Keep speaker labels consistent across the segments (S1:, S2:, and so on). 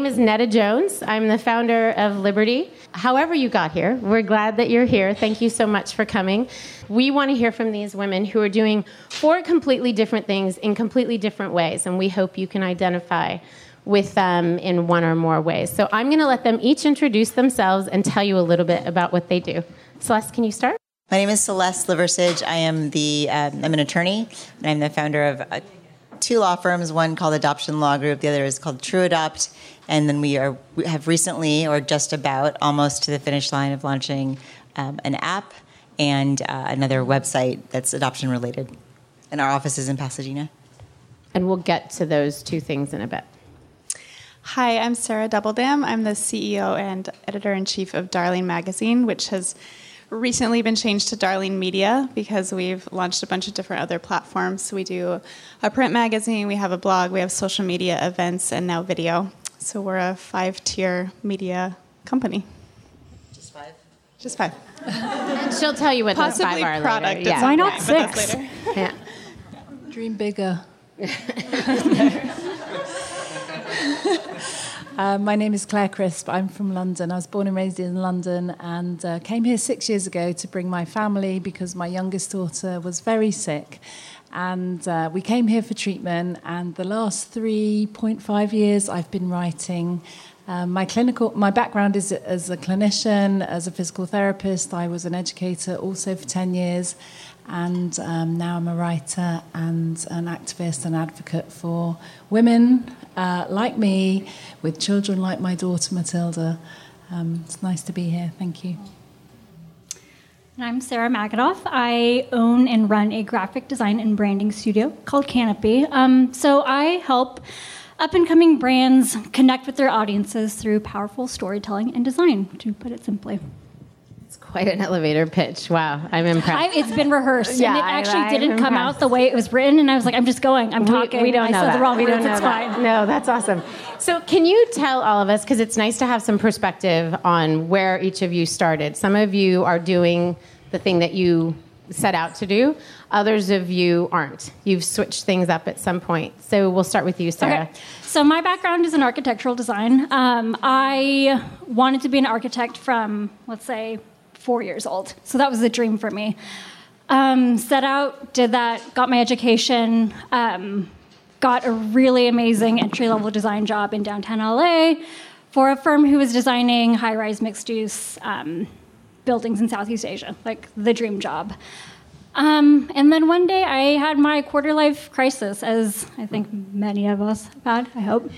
S1: Name is Netta Jones. I'm the founder of Liberty. However, you got here, we're glad that you're here. Thank you so much for coming. We want to hear from these women who are doing four completely different things in completely different ways, and we hope you can identify with them in one or more ways. So, I'm going to let them each introduce themselves and tell you a little bit about what they do. Celeste, can you start?
S2: My name is Celeste Liversidge. I am the um, I'm an attorney, and I'm the founder of. Uh, two law firms, one called Adoption Law Group, the other is called True Adopt. And then we are we have recently, or just about, almost to the finish line of launching um, an app and uh, another website that's adoption related. And our office is in Pasadena.
S1: And we'll get to those two things in a bit.
S3: Hi, I'm Sarah Dubbeldam. I'm the CEO and editor in chief of Darling Magazine, which has recently been changed to Darling Media because we've launched a bunch of different other platforms. We do a print magazine, we have a blog, we have social media events, and now video. So we're a five tier media company.
S2: Just five?
S3: Just five.
S1: and She'll tell you what
S3: Possibly
S1: those five are
S3: product.
S1: later. Yeah.
S4: Why not
S3: Yeah,
S4: six?
S3: later.
S1: Yeah.
S4: Dream bigger. Uh, my name is Claire Crisp. I'm from London. I was born and raised in London and uh, came here six years ago to bring my family because my youngest daughter was very sick. And uh, we came here for treatment. And the last 3.5 years, I've been writing. Um, my clinical, my background is as a clinician, as a physical therapist. I was an educator also for 10 years and um, now I'm a writer and an activist and advocate for women uh, like me with children like my daughter Matilda. Um, it's nice to be here. Thank you.
S5: I'm Sarah Magadoff. I own and run a graphic design and branding studio called Canopy. Um, so I help up and coming brands connect with their audiences through powerful storytelling and design, to put it simply.
S1: Quite an elevator pitch. Wow, I'm impressed.
S5: I, it's been rehearsed,
S1: Yeah,
S5: and it
S1: I-
S5: actually
S1: I'm
S5: didn't come
S1: impressed.
S5: out the way it was written. And I was like, I'm just going. I'm talking.
S1: We, we don't
S5: I
S1: know
S5: said
S1: that.
S5: the wrong
S1: we
S5: words.
S1: don't know
S5: it's
S1: that.
S5: fine.
S1: No, that's awesome. So, can you tell all of us because it's nice to have some perspective on where each of you started? Some of you are doing the thing that you set out to do. Others of you aren't. You've switched things up at some point. So, we'll start with you, Sarah.
S5: Okay. So my background is in architectural design. Um, I wanted to be an architect from, let's say, four years old. So that was a dream for me. Um, set out, did that, got my education, um, got a really amazing entry level design job in downtown LA for a firm who was designing high rise mixed use um, buildings in Southeast Asia, like the dream job. Um, and then one day I had my quarter life crisis, as I think many of us have had, I hope.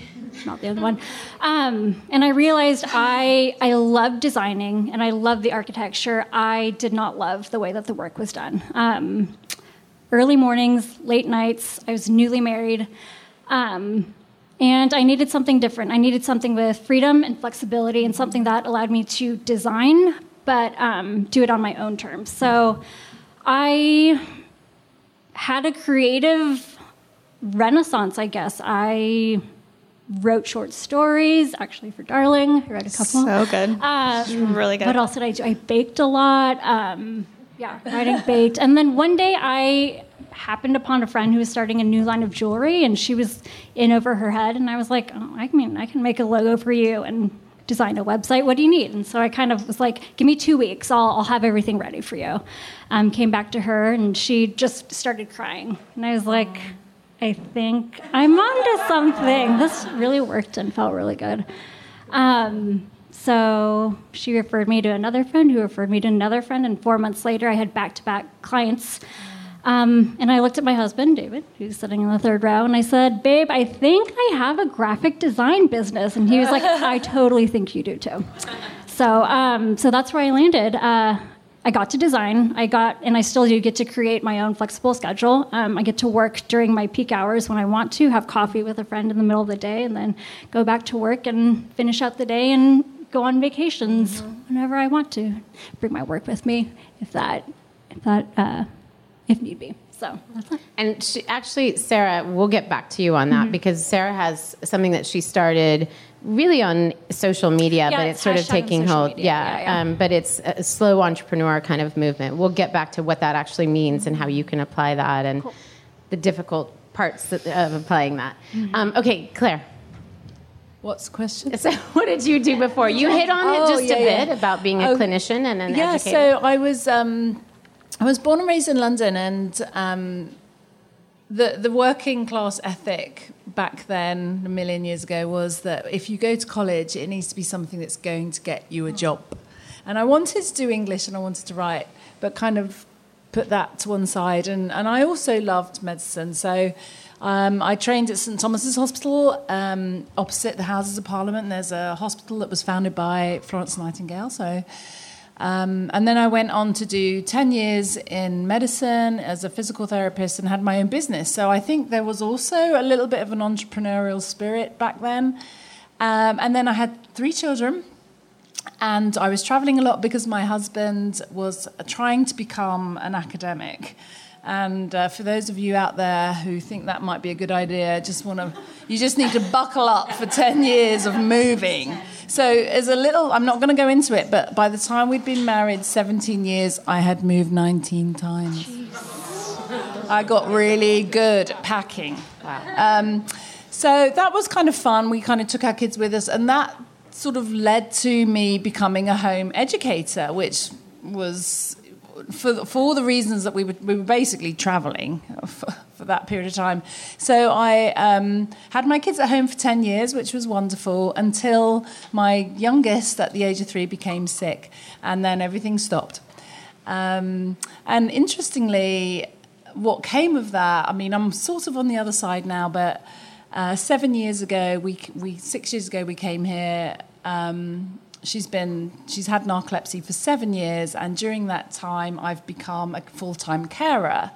S5: Not the other one. Um, and I realized I, I love designing and I love the architecture. I did not love the way that the work was done. Um, early mornings, late nights, I was newly married. Um, and I needed something different. I needed something with freedom and flexibility and something that allowed me to design, but um, do it on my own terms. So I had a creative renaissance, I guess. I wrote short stories, actually for Darling. I read a couple.
S3: So good.
S5: Um,
S3: really good.
S5: What else did I do? I baked a lot. Um, yeah, writing baked. And then one day I happened upon a friend who was starting a new line of jewelry, and she was in over her head. And I was like, oh, I mean, I can make a logo for you and design a website. What do you need? And so I kind of was like, give me two weeks. I'll, I'll have everything ready for you. Um, came back to her, and she just started crying. And I was like, I think I'm onto something. This really worked and felt really good. Um, so she referred me to another friend who referred me to another friend, and four months later, I had back to back clients. Um, and I looked at my husband, David, who's sitting in the third row, and I said, Babe, I think I have a graphic design business. And he was like, I totally think you do too. So, um, so that's where I landed. Uh, I got to design. I got, and I still do get to create my own flexible schedule. Um, I get to work during my peak hours when I want to, have coffee with a friend in the middle of the day, and then go back to work and finish out the day and go on vacations mm-hmm. whenever I want to. Bring my work with me if that, if that, uh, if need be. So
S1: And she, actually, Sarah, we'll get back to you on that mm-hmm. because Sarah has something that she started really on social media, yeah, but it's, it's sort of taking hold. Media. Yeah, yeah, yeah. Um, but it's a slow entrepreneur kind of movement. We'll get back to what that actually means and how you can apply that and cool. the difficult parts of applying that. Mm-hmm. Um, okay, Claire.
S4: What's the question?
S1: So, what did you do before? You hit on oh, it just a bit about being a oh, clinician and an
S4: yeah,
S1: educator.
S4: Yeah, so I was um, I was born and raised in London, and um, the the working class ethic back then, a million years ago, was that if you go to college, it needs to be something that's going to get you a job. And I wanted to do English and I wanted to write, but kind of put that to one side. And, and I also loved medicine. So um, I trained at St Thomas's Hospital um, opposite the Houses of Parliament. There's a hospital that was founded by Florence Nightingale. So um, and then I went on to do 10 years in medicine as a physical therapist and had my own business. So I think there was also a little bit of an entrepreneurial spirit back then. Um, and then I had three children. And I was traveling a lot because my husband was trying to become an academic. And uh, for those of you out there who think that might be a good idea, just want to, you just need to buckle up for 10 years of moving. So, as a little, I'm not going to go into it, but by the time we'd been married 17 years, I had moved 19 times. Jeez. I got really good at packing. Wow. Um, so that was kind of fun. We kind of took our kids with us, and that sort of led to me becoming a home educator, which was for, for all the reasons that we were, we were basically traveling for, for that period of time. So I um, had my kids at home for 10 years, which was wonderful, until my youngest at the age of three became sick, and then everything stopped. Um, and interestingly, what came of that, I mean, I'm sort of on the other side now, but uh, seven years ago, we, we, six years ago, we came here. Um, she's been she's had narcolepsy for seven years, and during that time, I've become a full time carer.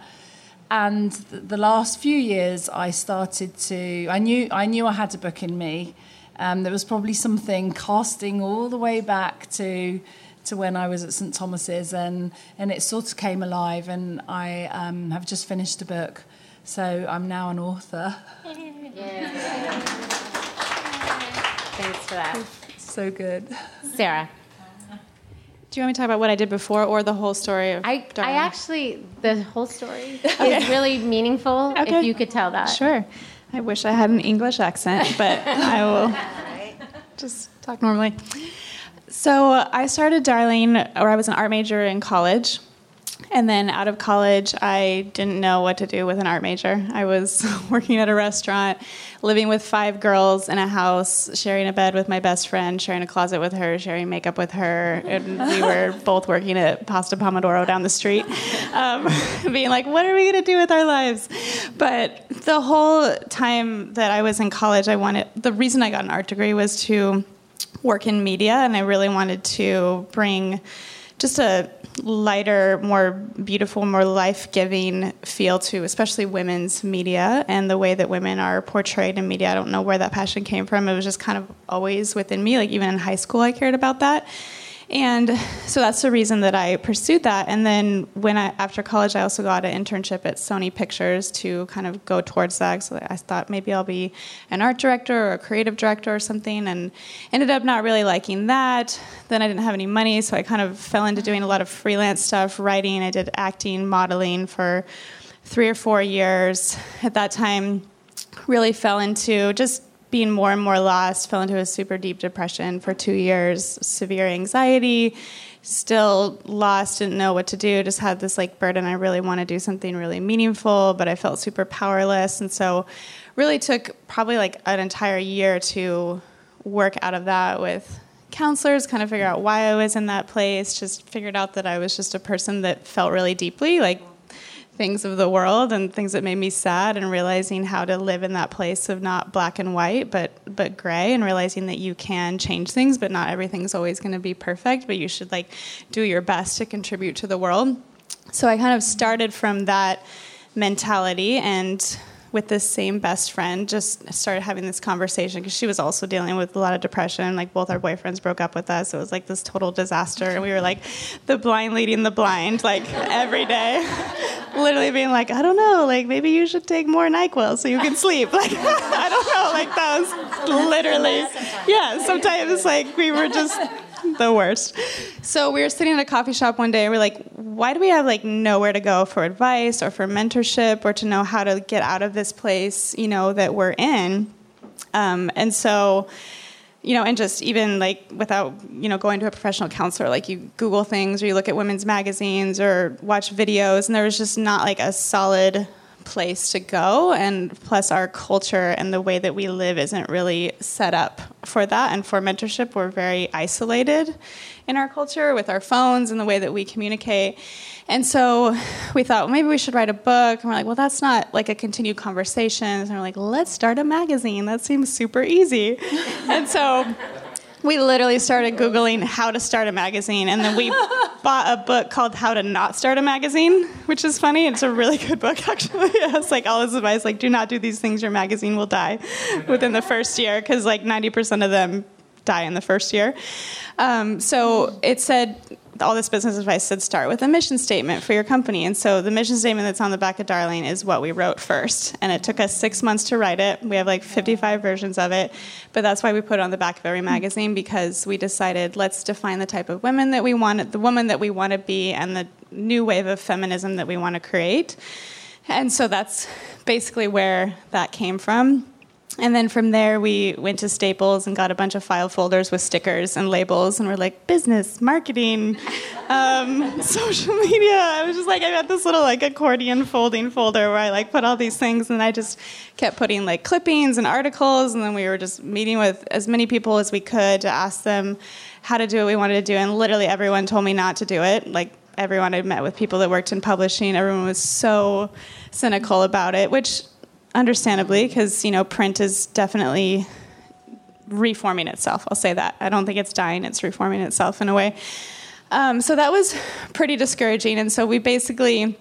S4: And the last few years, I started to I knew I knew I had a book in me. Um, there was probably something casting all the way back to to when I was at St Thomas's, and and it sort of came alive. And I um, have just finished a book, so I'm now an author. Yeah.
S1: Thanks for that
S4: so good.
S1: Sarah.
S3: Do you want me to talk about what I did before or the whole story of
S1: I, I actually, the whole story okay. is really meaningful okay. if you could tell that.
S3: Sure. I wish I had an English accent, but I will just talk normally. So uh, I started Darling, or I was an art major in college. And then out of college, I didn't know what to do with an art major. I was working at a restaurant, living with five girls in a house, sharing a bed with my best friend, sharing a closet with her, sharing makeup with her. And we were both working at Pasta Pomodoro down the street, um, being like, what are we going to do with our lives? But the whole time that I was in college, I wanted, the reason I got an art degree was to work in media, and I really wanted to bring just a lighter, more beautiful, more life giving feel to especially women's media and the way that women are portrayed in media. I don't know where that passion came from. It was just kind of always within me. Like even in high school, I cared about that. And so that's the reason that I pursued that. And then when I after college, I also got an internship at Sony Pictures to kind of go towards that. So I thought maybe I'll be an art director or a creative director or something, and ended up not really liking that. Then I didn't have any money, so I kind of fell into doing a lot of freelance stuff, writing. I did acting, modeling for three or four years. At that time, really fell into just being more and more lost, fell into a super deep depression for two years, severe anxiety, still lost, didn't know what to do, just had this like burden. I really want to do something really meaningful, but I felt super powerless. And so, really took probably like an entire year to work out of that with counselors, kind of figure out why I was in that place, just figured out that I was just a person that felt really deeply, like things of the world and things that made me sad and realizing how to live in that place of not black and white but but gray and realizing that you can change things but not everything's always going to be perfect but you should like do your best to contribute to the world. So i kind of started from that mentality and with this same best friend just started having this conversation because she was also dealing with a lot of depression like both our boyfriends broke up with us. It was like this total disaster and we were like the blind leading the blind like every day. Literally being like i don't know like maybe you should take more nyquil so you can sleep. Like i don't know like that was literally yeah sometimes like we were just the worst. So we were sitting at a coffee shop one day and we're like, why do we have like nowhere to go for advice or for mentorship or to know how to get out of this place, you know, that we're in? Um, and so, you know, and just even like without, you know, going to a professional counselor, like you Google things or you look at women's magazines or watch videos, and there was just not like a solid place to go. And plus, our culture and the way that we live isn't really set up for that. And for mentorship, we're very isolated in our culture with our phones and the way that we communicate. And so we thought, well, maybe we should write a book. And we're like, well, that's not like a continued conversation. And we're like, let's start a magazine. That seems super easy. and so we literally started Googling how to start a magazine, and then we bought a book called How to Not Start a Magazine, which is funny. It's a really good book, actually. It's like all this advice, like, do not do these things, your magazine will die within the first year, because like 90% of them die in the first year. Um, so it said all this business advice said start with a mission statement for your company. And so the mission statement that's on the back of Darling is what we wrote first. And it took us six months to write it. We have like 55 versions of it. But that's why we put it on the back of every magazine because we decided let's define the type of women that we want, the woman that we want to be, and the new wave of feminism that we want to create. And so that's basically where that came from. And then from there, we went to Staples and got a bunch of file folders with stickers and labels, and we're like, business, marketing, um, social media. I was just like, I got this little like accordion folding folder where I like put all these things, and I just kept putting like clippings and articles, and then we were just meeting with as many people as we could to ask them how to do what we wanted to do, and literally everyone told me not to do it. Like everyone I met with people that worked in publishing, everyone was so cynical about it, which understandably, because you know print is definitely reforming itself. I'll say that. I don't think it's dying; it's reforming itself in a way. Um, so that was pretty discouraging, and so we basically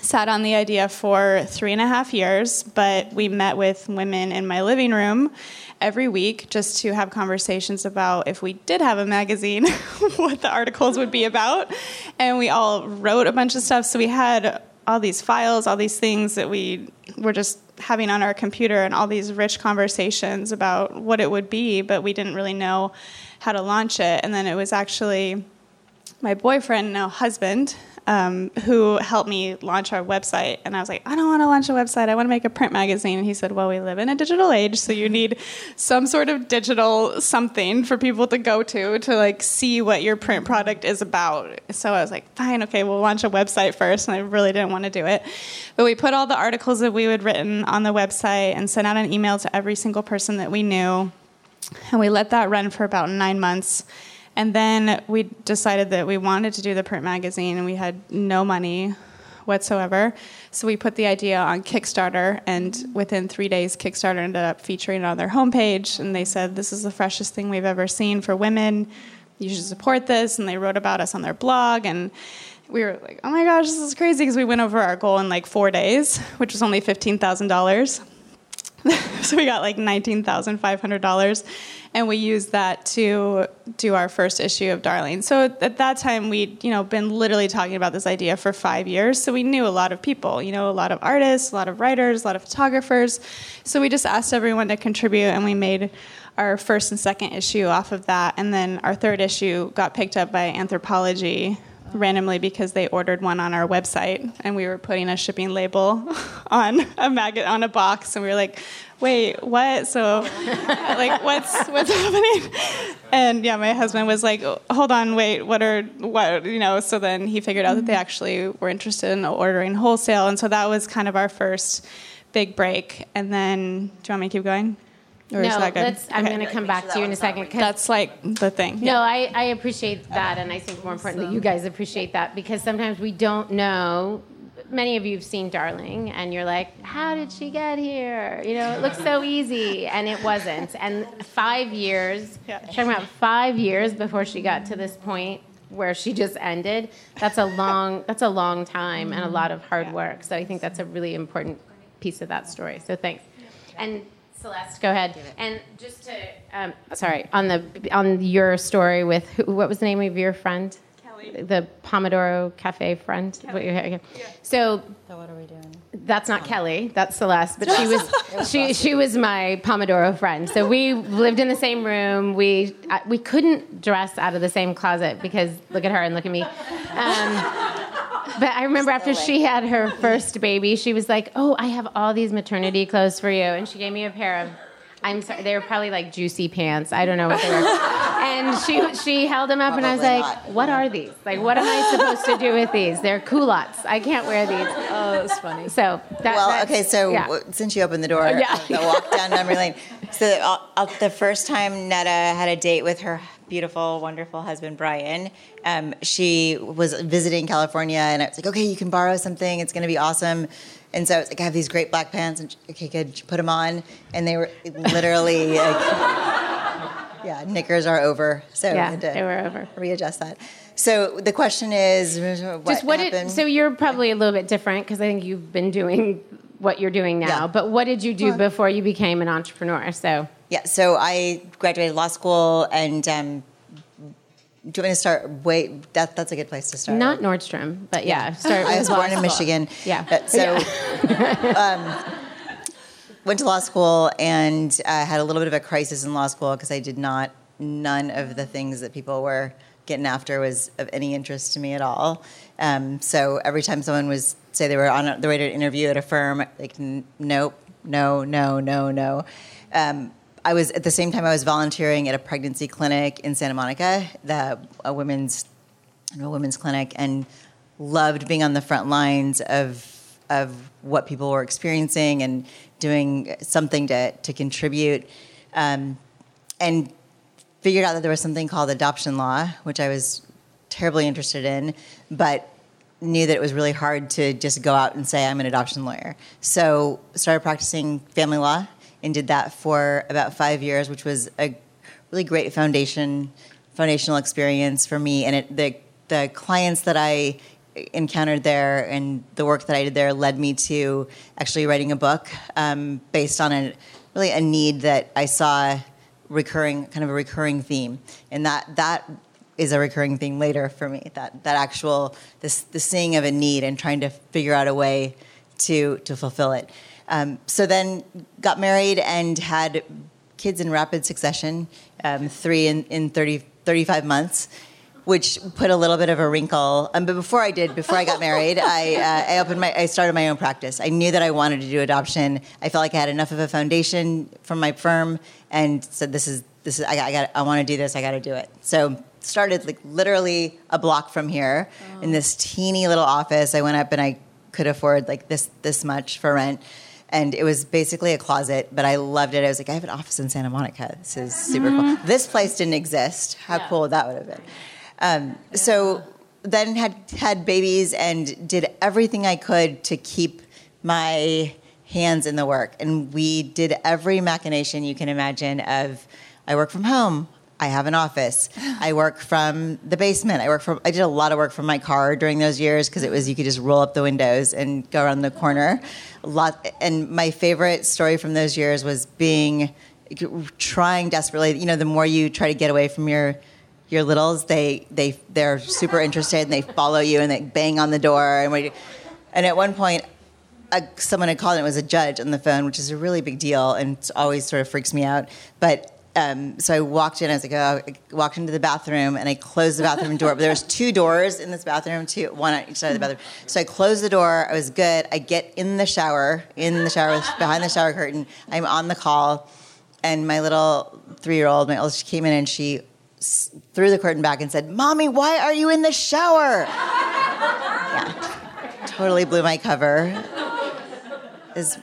S3: sat on the idea for three and a half years. But we met with women in my living room every week just to have conversations about if we did have a magazine, what the articles would be about, and we all wrote a bunch of stuff. So we had all these files, all these things that we were just having on our computer and all these rich conversations about what it would be, but we didn't really know how to launch it. And then it was actually my boyfriend, now husband, um, who helped me launch our website. And I was like, I don't want to launch a website. I want to make a print magazine. And he said, Well, we live in a digital age, so you need some sort of digital something for people to go to to like see what your print product is about. So I was like, Fine, okay, we'll launch a website first. And I really didn't want to do it. But we put all the articles that we had written on the website and sent out an email to every single person that we knew. And we let that run for about nine months. And then we decided that we wanted to do the print magazine and we had no money whatsoever. So we put the idea on Kickstarter, and within three days, Kickstarter ended up featuring it on their homepage. And they said, This is the freshest thing we've ever seen for women. You should support this. And they wrote about us on their blog. And we were like, Oh my gosh, this is crazy because we went over our goal in like four days, which was only $15,000. so we got like $19,500 and we used that to do our first issue of Darling. So at that time we'd, you know, been literally talking about this idea for 5 years, so we knew a lot of people, you know, a lot of artists, a lot of writers, a lot of photographers. So we just asked everyone to contribute and we made our first and second issue off of that and then our third issue got picked up by Anthropologie randomly because they ordered one on our website and we were putting a shipping label on a maggot on a box and we were like wait what so like what's what's happening and yeah my husband was like hold on wait what are what you know so then he figured out that they mm-hmm. actually were interested in ordering wholesale and so that was kind of our first big break and then do you want me to keep going
S1: or no, let's, I'm okay. going to come back to you in a second.
S3: That's like the thing.
S1: No, I, I appreciate that, and I think more important that you guys appreciate that because sometimes we don't know many of you have seen Darling, and you're like, how did she get here? You know, it looks so easy, and it wasn't. And five years,
S3: Yeah.
S1: talking about five years before she got to this point where she just ended. That's a long. That's a long time and a lot of hard work. So I think that's a really important piece of that story. So thanks. And Celeste, go ahead. And just to, um, sorry, on the on your story with who, what was the name of your friend?
S3: Kelly.
S1: The Pomodoro Cafe friend. What you're- okay. So
S2: So what are we doing?
S1: that's not Kelly. That's Celeste. But she was she she was my Pomodoro friend. So we lived in the same room. We uh, we couldn't dress out of the same closet because look at her and look at me. Um, but I remember after she had her first baby, she was like, "Oh, I have all these maternity clothes for you," and she gave me a pair of. I'm sorry, they were probably like juicy pants. I don't know what they were. And she she held them up, and I was like,
S2: not.
S1: "What are these? Like, what am I supposed to do with these? They're culottes. I can't wear these."
S4: Oh, that's funny.
S1: So that,
S2: Well, okay, so
S1: yeah.
S2: since you opened the door,
S1: Yeah.
S2: the walk down memory lane. So uh, uh, the first time Netta had a date with her beautiful, wonderful husband Brian, um, she was visiting California, and I was like, "Okay, you can borrow something. It's going to be awesome." And so I was like, "I have these great black pants, and okay, good, put them on." And they were literally, like, yeah, knickers are over. So
S1: Yeah,
S2: we had to
S1: they were over.
S2: Readjust that. So the question is, what
S1: just what
S2: happened?
S1: did so you're probably a little bit different because I think you've been doing what you're doing now.
S2: Yeah.
S1: But what did you do before you became an entrepreneur? So
S2: Yeah, so I graduated law school, and um, do you want me to start? Wait, that, that's a good place to start.
S1: not Nordstrom, but yeah, start
S2: I was born in. Michigan.
S1: Yeah.
S2: Uh, So, um, went to law school and uh, had a little bit of a crisis in law school because I did not. None of the things that people were getting after was of any interest to me at all. Um, so every time someone was say they were on the way to an interview at a firm, like n- nope, no, no, no, no. Um, I was at the same time I was volunteering at a pregnancy clinic in Santa Monica, the a women's a women's clinic, and loved being on the front lines of of what people were experiencing and doing something to to contribute, um, and figured out that there was something called adoption law, which I was terribly interested in, but knew that it was really hard to just go out and say I'm an adoption lawyer. So started practicing family law and did that for about five years, which was a really great foundation foundational experience for me. And it, the the clients that I encountered there and the work that I did there led me to actually writing a book um, based on a really a need that I saw recurring kind of a recurring theme and that that is a recurring theme later for me that that actual this the seeing of a need and trying to figure out a way to to fulfill it um, so then got married and had kids in rapid succession um, three in, in 30, 35 months which put a little bit of a wrinkle. Um, but before I did, before I got married, I, uh, I opened my, I started my own practice. I knew that I wanted to do adoption. I felt like I had enough of a foundation from my firm, and said, "This is this is I, I got I want to do this. I got to do it." So started like literally a block from here in this teeny little office. I went up and I could afford like this this much for rent. And it was basically a closet, but I loved it. I was like, I have an office in Santa Monica. This is super cool. This place didn't exist. How cool that would have been? Um, So then had had babies and did everything I could to keep my hands in the work. And we did every machination you can imagine of I work from home. I have an office. I work from the basement. I work from. I did a lot of work from my car during those years because it was you could just roll up the windows and go around the corner. A lot. And my favorite story from those years was being trying desperately. You know, the more you try to get away from your your littles, they they they're super interested and they follow you and they bang on the door and we, and at one point. Uh, someone had called and it was a judge on the phone, which is a really big deal and always sort of freaks me out. But um, so I walked in. I was like, oh, I walked into the bathroom and I closed the bathroom door. But there was two doors in this bathroom, two one on each side of the bathroom. So I closed the door. I was good. I get in the shower, in the shower, behind the shower curtain. I'm on the call, and my little three-year-old, my oldest, came in and she threw the curtain back and said, "Mommy, why are you in the shower?" yeah, totally blew my cover. Is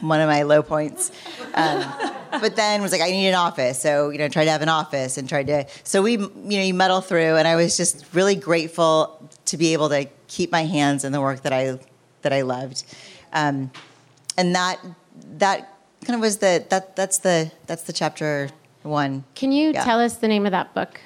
S2: one of my low points. Um, but then was like, I need an office. So, you know, tried to have an office and tried to, so we, you know, you muddle through. And I was just really grateful to be able to keep my hands in the work that I that I loved, um, and that that kind of was the that that's the that's the chapter one.
S1: Can you
S2: Yeah.
S1: tell us the name of that book?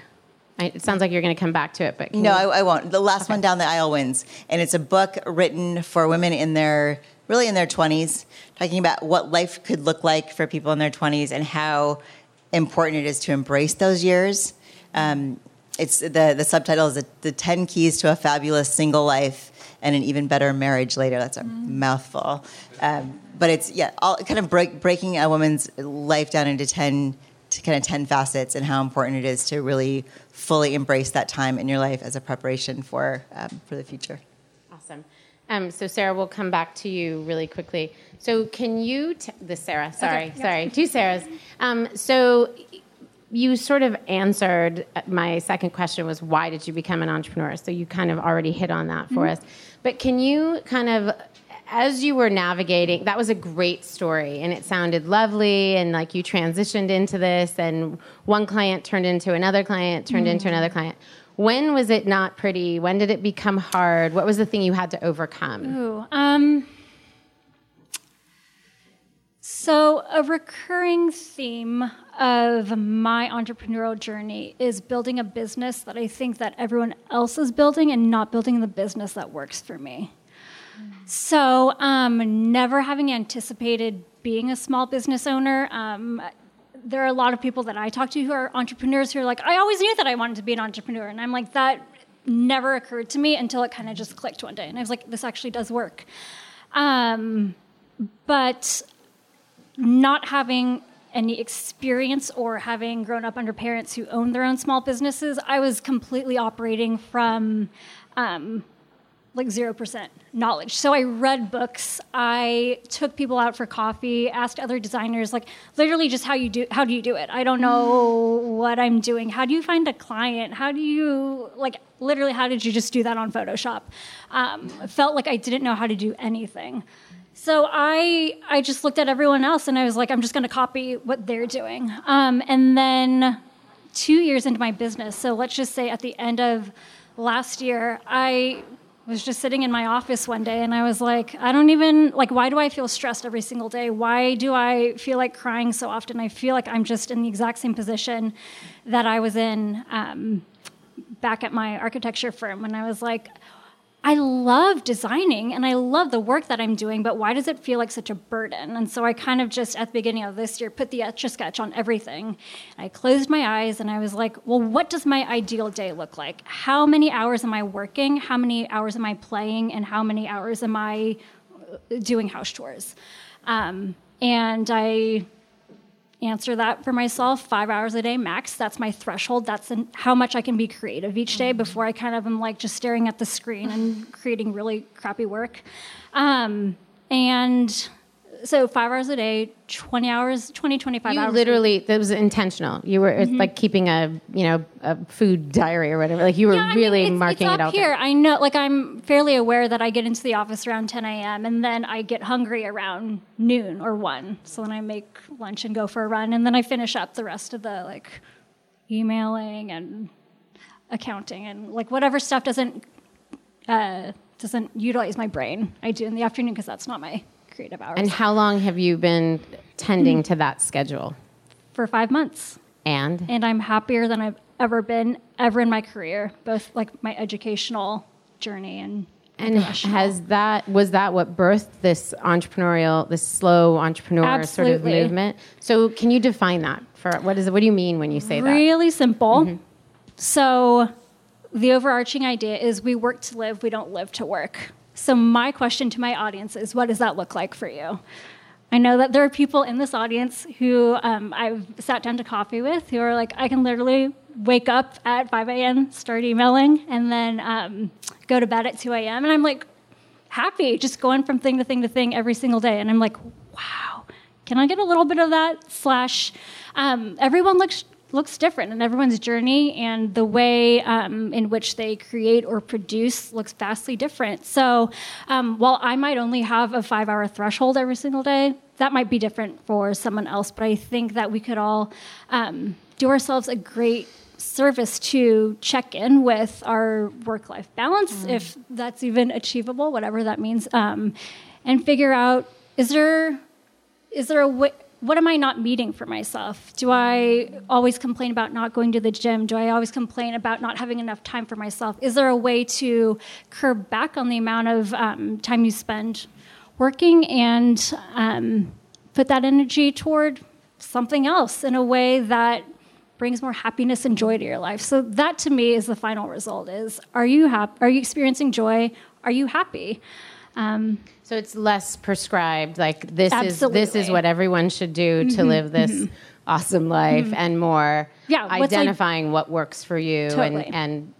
S1: I, it sounds like you're going to come back to it, but can
S2: No,
S1: you-
S2: I, I won't. The last one down the aisle wins, and it's a book written for women in their really in their twenties, talking about what life could look like for people in their twenties and how important it is to embrace those years. Um, it's the the subtitle is the, the ten keys to a fabulous single life and an even better marriage later. That's a mouthful, um, but it's yeah, all kind of break, breaking a woman's life down into ten to kind of 10 facets and how important it is to really fully embrace that time in your life as a preparation for um, for the future.
S1: Um, so, Sarah, we'll come back to you really quickly. So, can you, t- this Sarah, sorry,
S5: Okay, yeah.
S1: sorry, two Sarahs. Um, so, you sort of answered my second question was why did you become an entrepreneur? So, you kind of already hit on that for us. But can you kind of, as you were navigating, that was a great story and it sounded lovely and like you transitioned into this and one client turned into another client, turned into another client. When was it not pretty? When did it become hard? What was the thing you had to overcome?
S5: Ooh, um, so a recurring theme of my entrepreneurial journey is building a business that I think that everyone else is building and not building the business that works for me. So, um, never having anticipated being a small business owner, um, there are a lot of people that I talk to who are entrepreneurs who are like, I always knew that I wanted to be an entrepreneur. And I'm like, that never occurred to me until it kind of just clicked one day. And I was like, this actually does work. Um, but not having any experience or having grown up under parents who own their own small businesses, I was completely operating from um, like 0% knowledge. So I read books, I took people out for coffee, asked other designers like literally just how you do how do you do it? I don't know what I'm doing. How do you find a client? How do you like literally how did you just do that on Photoshop? Um, felt like I didn't know how to do anything. So I I just looked at everyone else and I was like I'm just going to copy what they're doing. Um, and then 2 years into my business. So let's just say at the end of last year I was just sitting in my office one day and I was like, I don't even, like, why do I feel stressed every single day? Why do I feel like crying so often? I feel like I'm just in the exact same position that I was in um, back at my architecture firm when I was like, I love designing and I love the work that I'm doing, but why does it feel like such a burden? And so I kind of just at the beginning of this year put the etch a sketch on everything. I closed my eyes and I was like, well, what does my ideal day look like? How many hours am I working? How many hours am I playing? And how many hours am I uh, doing house chores? Um, and I answer that for myself five hours a day max. That's my threshold. That's in how much i can be creative each day before i kind of am like just staring at the screen and creating really crappy work. Um, and so five hours a day 20 hours 20 25
S1: You
S5: hours
S1: literally, that was intentional. You were it's like keeping a, you know, a food diary or whatever. Like you were
S5: Yeah, I mean,
S1: really
S5: it's,
S1: marking
S5: it's
S1: it out
S5: here.
S1: there.
S5: I know, like I'm fairly aware that I get into the office around 10 a.m. and then I get hungry around noon or one. So then I make lunch and go for a run, and then I finish up the rest of the like emailing and accounting and like whatever stuff doesn't uh, doesn't utilize my brain. I do in the afternoon because that's not my creative hours.
S1: And how long have you been tending to that schedule?
S5: for five months.
S1: And
S5: and I'm happier than I've ever been ever in my career, both like my educational journey and
S1: and has that was that what birthed this entrepreneurial, this slow entrepreneur sort of
S5: Absolutely.
S1: movement? So can you define that for what is what do you mean when you say that?
S5: really simple. Mm-hmm. So the overarching idea is we work to live, we don't live to work. So my question to my audience is, what does that look like for you? I know that there are people in this audience who um, I've sat down to coffee with who are like, I can literally wake up at 5 a.m., start emailing, and then um, go to bed at 2 a.m. And I'm like, happy, just going from thing to thing to thing every single day. And I'm like, wow, can I get a little bit of that? Slash, um, everyone looks looks different and everyone's journey and the way um, in which they create or produce looks vastly different. So um, while I might only have a five hour threshold every single day, that might be different for someone else. But I think that we could all um, do ourselves a great service to check in with our work life balance, mm. if that's even achievable, whatever that means, um, and figure out is there is there a way what am I not meeting for myself? Do I always complain about not going to the gym? Do I always complain about not having enough time for myself? Is there a way to curb back on the amount of um, time you spend working and um, put that energy toward something else in a way that brings more happiness and joy to your life? So that to me is the final result: is are you happy? Are you experiencing joy? Are you happy?
S1: Um, so it's less prescribed. Like this absolutely. is this is what everyone should do to mm-hmm, live this mm-hmm. awesome life, mm-hmm. and more yeah, identifying like, what works for you, totally. and and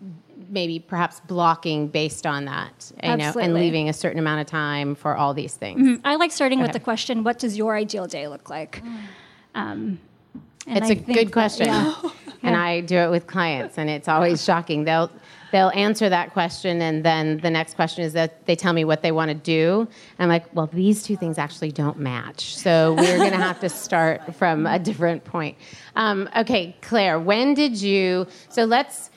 S1: maybe perhaps blocking based on that, you Absolutely. know, and leaving a certain amount of time for all these things.
S5: Mm-hmm. I like starting with the question, "What does your ideal day look like?" Mm. Um,
S1: it's I a good question, that, yeah. and I do it with clients, and it's always shocking. They'll they'll answer that question and then the next question is that they tell me what they want to do. And i'm like well these two things actually don't match. So we're going to have to start from a different point. Um, okay claire when did you so let's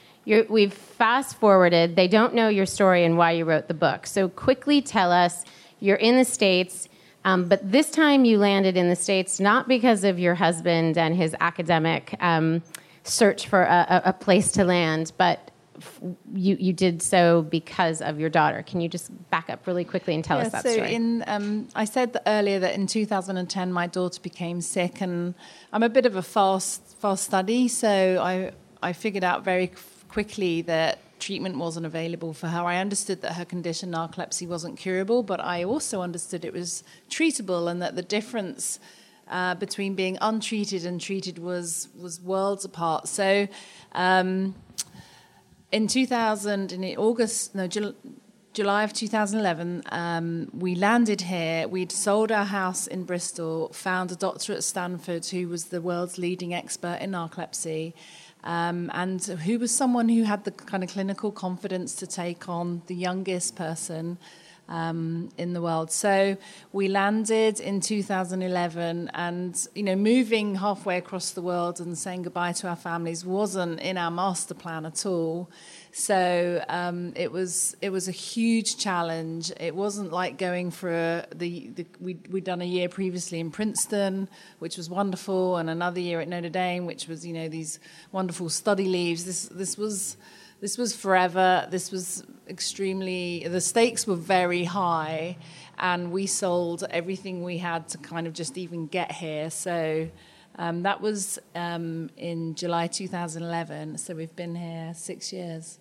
S1: we've fast forwarded they don't know your story and why you wrote the book. So quickly tell us you're in the states um, but this time you landed in the states not because of your husband and his academic um, search for a, a, place to land but you you did so because of your daughter. Can you just back up really quickly and tell yeah, us that
S4: so
S1: story?
S4: In, um, I said that earlier that in 2010 my daughter became sick, and I'm a bit of a fast fast study, so I I figured out very quickly that treatment wasn't available for her. I understood that her condition narcolepsy wasn't curable, but I also understood it was treatable, and that the difference. Uh, between being untreated and treated was was worlds apart. So um, in 2000, in August, no, July of 2011, um, we landed here. We'd sold our house in Bristol, found a doctor at Stanford who was the world's leading expert in narcolepsy, um, and who was someone who had the kind of clinical confidence to take on the youngest person um, in the world. So we landed in 2011, and you know, moving halfway across the world and saying goodbye to our families wasn't in our master plan at all. So um, it was it was a huge challenge. It wasn't like going for a, the, the we we'd done a year previously in Princeton, which was wonderful, and another year at Notre Dame, which was you know these wonderful study leaves. This this was this was forever. This was extremely, the stakes were very high, and we sold everything we had to kind of just even get here. So um, that was um, in July 2011. So we've been here six years.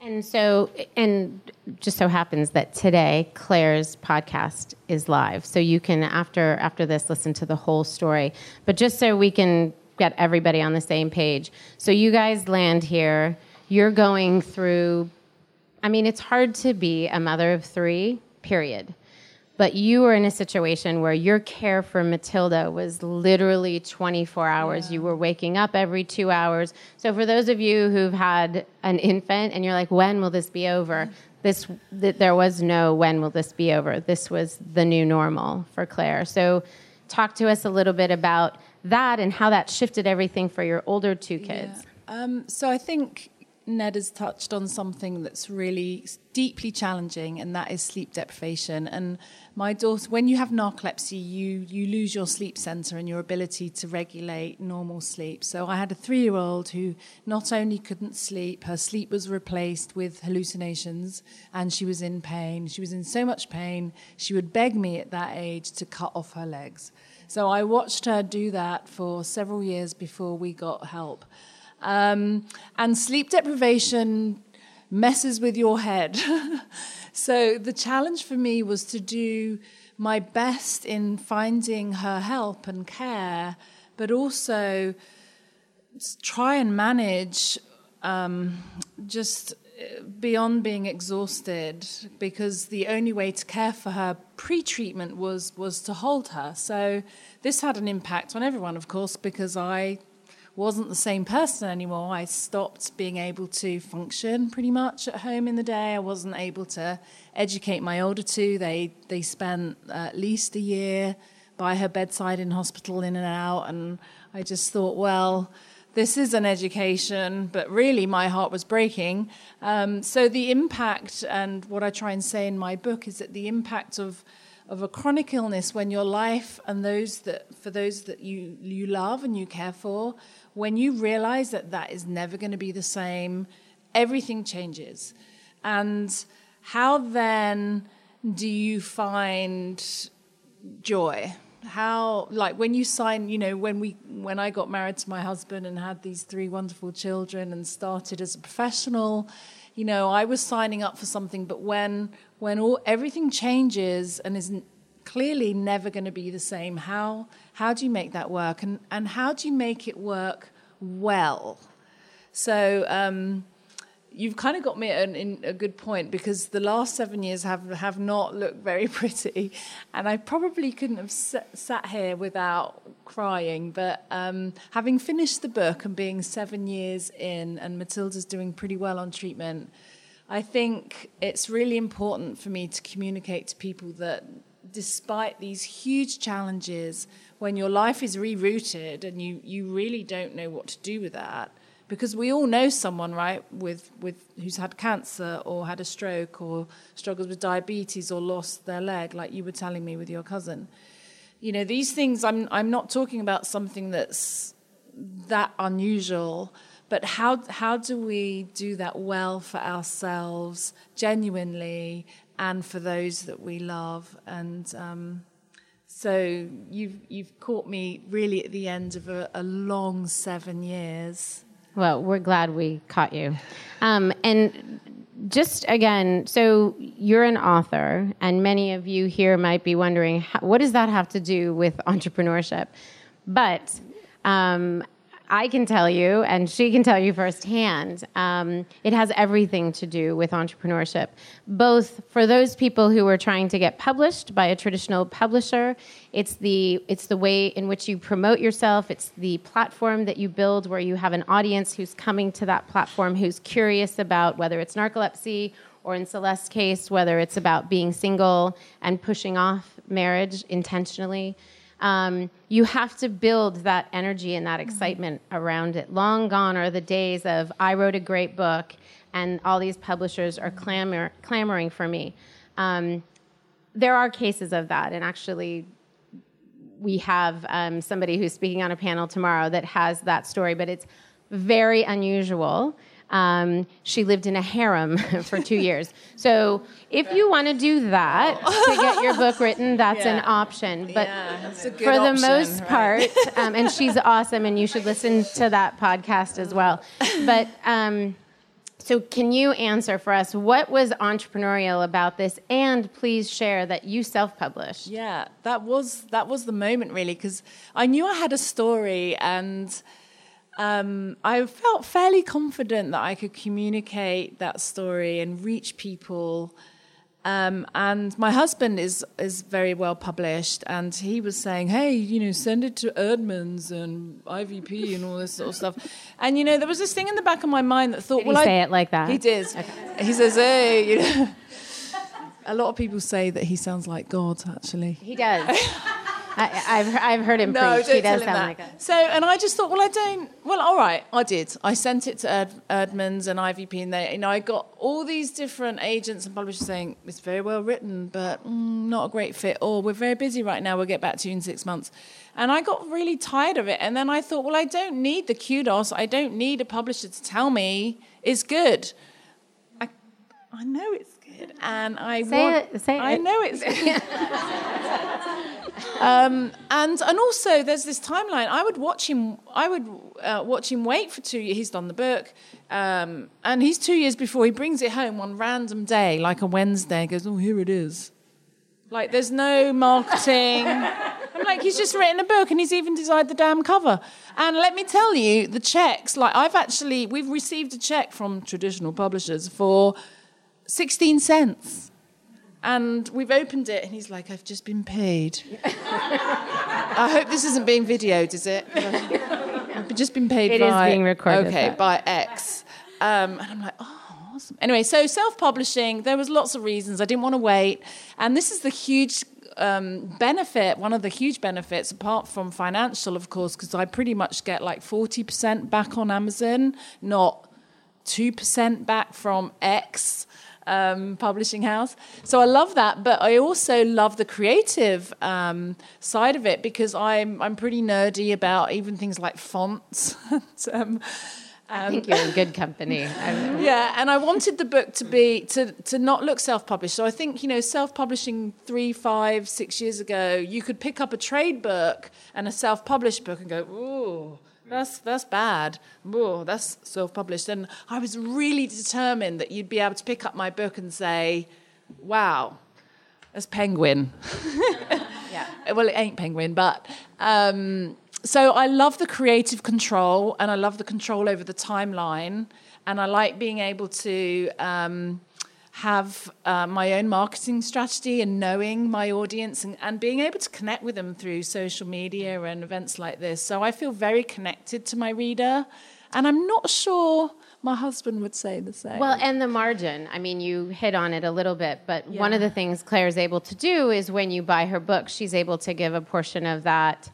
S1: And so, and just so happens that today Claire's podcast is live, so you can after after this listen to the whole story. But just so we can get everybody on the same page, so you guys land here you're going through, I mean, it's hard to be a mother of three, period. But you were in a situation where your care for Matilda was literally 24 hours. Yeah. You were waking up every two hours. So, for those of you who've had an infant and you're like, when will this be over? This, th- there was no when will this be over. This was the new normal for Claire. So, talk to us a little bit about that and how that shifted everything for your older two kids.
S4: Yeah. Um, so, I think Ned has touched on something that's really deeply challenging, and that is sleep deprivation. And my daughter, when you have narcolepsy, you you lose your sleep center and your ability to regulate normal sleep. So I had a three year old who not only couldn't sleep, her sleep was replaced with hallucinations, and she was in pain. She was in so much pain, she would beg me at that age to cut off her legs. So I watched her do that for several years before we got help. Um, and sleep deprivation messes with your head. so the challenge for me was to do my best in finding her help and care, but also try and manage um, just uh, beyond being exhausted because the only way to care for her pre-treatment was was to hold her so this had an impact on everyone of course because i wasn't the same person anymore. I stopped being able to function pretty much at home in the day. I wasn't able to educate my older two. They they spent at least a year by her bedside in hospital, in and out, and I just thought, well, this is an education, but really my heart was breaking. Um, so the impact, and what I try and say in my book, is that the impact of of a chronic illness when your life and those that for those that you you love and you care for, when you realize that that is never going to be the same, everything changes, and how then do you find joy? how like when you sign you know when we when i got married to my husband and had these three wonderful children and started as a professional you know i was signing up for something but when when all everything changes and is clearly never going to be the same how how do you make that work? And and how do you make it work well? So um you've kind of got me at an, a good point because the last seven years have have not looked very pretty, and I probably couldn't have sat here without crying. But um, having finished the book and being seven years in, and Matilda's doing pretty well on treatment, I think it's really important for me to communicate to people that despite these huge challenges, when your life is rerouted and you you really don't know what to do with that because we all know someone right with with who's had cancer or had a stroke or struggles with diabetes or lost their leg like you were telling me with your cousin. You know these things i'm i'm not talking about something that's that unusual but how how do we do that well for ourselves genuinely and for those that we love? And um, so you've you've caught me really at the end of a, a long seven years
S1: well, we're glad we caught you. Um, and just again, so you're an author, and many of you here might be wondering, what does that have to do with entrepreneurship? But um, I can tell you, and she can tell you firsthand, um, it has everything to do with entrepreneurship. Both for those people who are trying to get published by a traditional publisher, it's the it's the way in which you promote yourself. It's the platform that you build where you have an audience who's coming to that platform, who's curious about whether it's narcolepsy or in Celeste's case, whether it's about being single and pushing off marriage intentionally um, you have to build that energy and that excitement around it. Long gone are the days of I wrote a great book and all these publishers are clamor, clamoring for me. Um, there are cases of that, and actually, we have um, somebody who's speaking on a panel tomorrow that has that story, but it's very unusual. Um, she lived in a harem for two years. So if you want to do that to get your book written, that's yeah. an option. But yeah, for the most right? part, um, and she's awesome, and you should listen to that podcast as well. But um, so, can you answer for us what was entrepreneurial about this, and please share that you self-published?
S4: Yeah, that was that was the moment really, because I knew I had a story and um, I felt fairly confident that I could communicate that story and reach people. Um, and my husband is is very well published, and he was saying, "Hey, you know, send it to Eerdmans and IVP and all this sort of stuff." And you know, there was this thing in the back of my mind that thought,
S1: did
S4: "Well,
S1: he
S4: I
S1: say it like that."
S4: He did. Okay. He says, "Hey, you know." A lot of people say that he sounds like God. Actually,
S1: he does. I, have I've heard him
S4: no,
S1: preach.
S4: Don't
S1: he does
S4: sound
S1: that.
S4: like that. So, and I just thought, well, I don't. Well, all right, I did. I sent it to Erd, Eerdmans and IVP, and they, you know, I got all these different agents and publishers saying it's very well written, but mm, not a great fit. Or we're very busy right now. We'll get back to you in six months. And I got really tired of it. And then I thought, well, I don't need the kudos. I don't need a publisher to tell me it's good. I, I know it's good, and I
S1: say
S4: want.
S1: It, say
S4: I
S1: it.
S4: know it's. um, and and also, there's this timeline. I would watch him. I would uh, watch him wait for two years. He's done the book, um, and he's two years before he brings it home one random day, like a Wednesday. Goes, oh, here it is. Like there's no marketing. I'm like, he's just written a book and he's even designed the damn cover. And let me tell you, the checks, like I've actually, we've received a check from traditional publishers for 16 cents. And we've opened it, and he's like, I've just been paid. I hope this isn't being videoed, is it? I've just been paid
S1: It
S4: by.
S1: is being recorded.
S4: Okay, by X. Um, and I'm like, oh, awesome. Anyway, so self publishing, there was lots of reasons. I didn't want to wait. And this is the huge um, benefit, one of the huge benefits, apart from financial, of course, because I pretty much get like 40% back on Amazon, not 2% back from X. Um, publishing house. So I love that, but I also love the creative um, side of it because I'm I'm pretty nerdy about even things like fonts. um,
S1: I think you're in good company.
S4: yeah, and I wanted the book to be to to not look self-published. So I think you know, self-publishing three, five, six years ago, you could pick up a trade book and a self-published book and go, ooh. That's that's bad. That's self-published. And I was really determined that you'd be able to pick up my book and say, "Wow, that's Penguin." yeah. Well, it ain't Penguin, but um, so I love the creative control and I love the control over the timeline. And I like being able to um, have uh, my own marketing strategy and knowing my audience and, and being able to connect with them through social media and events like this. So I feel very connected to my reader. And I'm not sure my husband would say the same.
S1: Well, and the margin. I mean, you hit on it a little bit, but yeah. one of the things Claire is able to do is when you buy her book, she's able to give a portion of that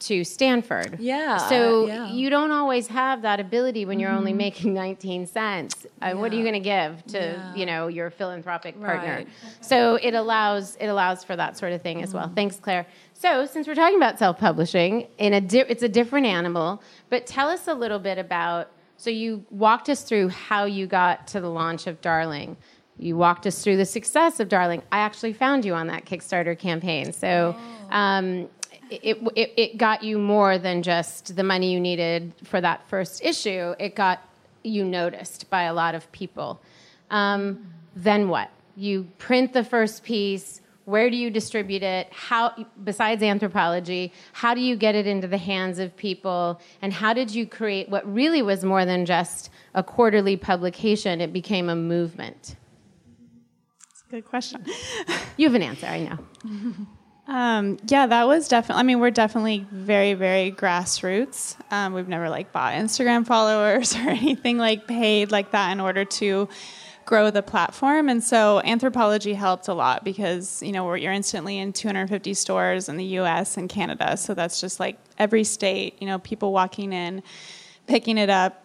S1: to Stanford.
S4: Yeah.
S1: So
S4: yeah.
S1: you don't always have that ability when you're mm-hmm. only making 19 cents. Uh, What are you going to give to yeah. you know your philanthropic partner? Right. So it allows it allows for that sort of thing mm-hmm. as well. Mm-hmm. Thanks, Claire. So since we're talking about self-publishing, in a di- it's a different animal. But tell us a little bit about. So you walked us through how you got to the launch of Darling. You walked us through the success of Darling. I actually found you on that Kickstarter campaign. So oh. um, it, it, it got you more than just the money you needed for that first issue. It got you noticed by a lot of people. Um, then what? You print the first piece. Where do you distribute it? How, besides Anthropologie, how do you get it into the hands of people? And how did you create what really was more than just a quarterly publication? It became a movement.
S3: That's a good question.
S1: you have an answer, I know.
S3: Um, yeah, that was definitely. I mean, we're definitely very, very grassroots. Um, we've never like bought Instagram followers or anything like paid like that in order to grow the platform. And so Anthropologie helped a lot because you know you're instantly in 250 stores in the U.S. and Canada. So that's just like every state. You know, people walking in, picking it up.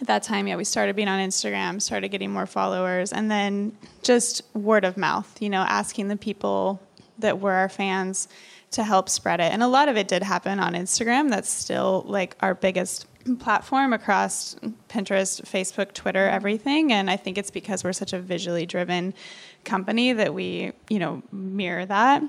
S3: At that time, yeah, we started being on Instagram, started getting more followers, and then just word of mouth. You know, asking the people that were our fans to help spread it. And a lot of it did happen on Instagram. That's still like our biggest platform across Pinterest, Facebook, Twitter, everything. And I think it's because we're such a visually driven company that we, you know, mirror that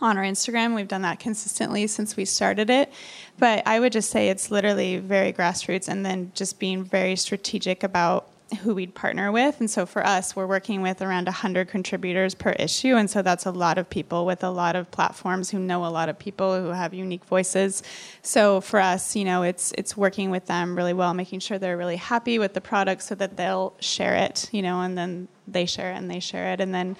S3: on our Instagram. We've done that consistently since we started it. But I would just say it's literally very grassroots and then just being very strategic about who we'd partner with. And so for us, we're working with around 100 contributors per issue. And so that's a lot of people with a lot of platforms who know a lot of people who have unique voices. So for us, you know, it's it's working with them really well, making sure they're really happy with the product so that they'll share it, you know, and then they share it and they share it. And then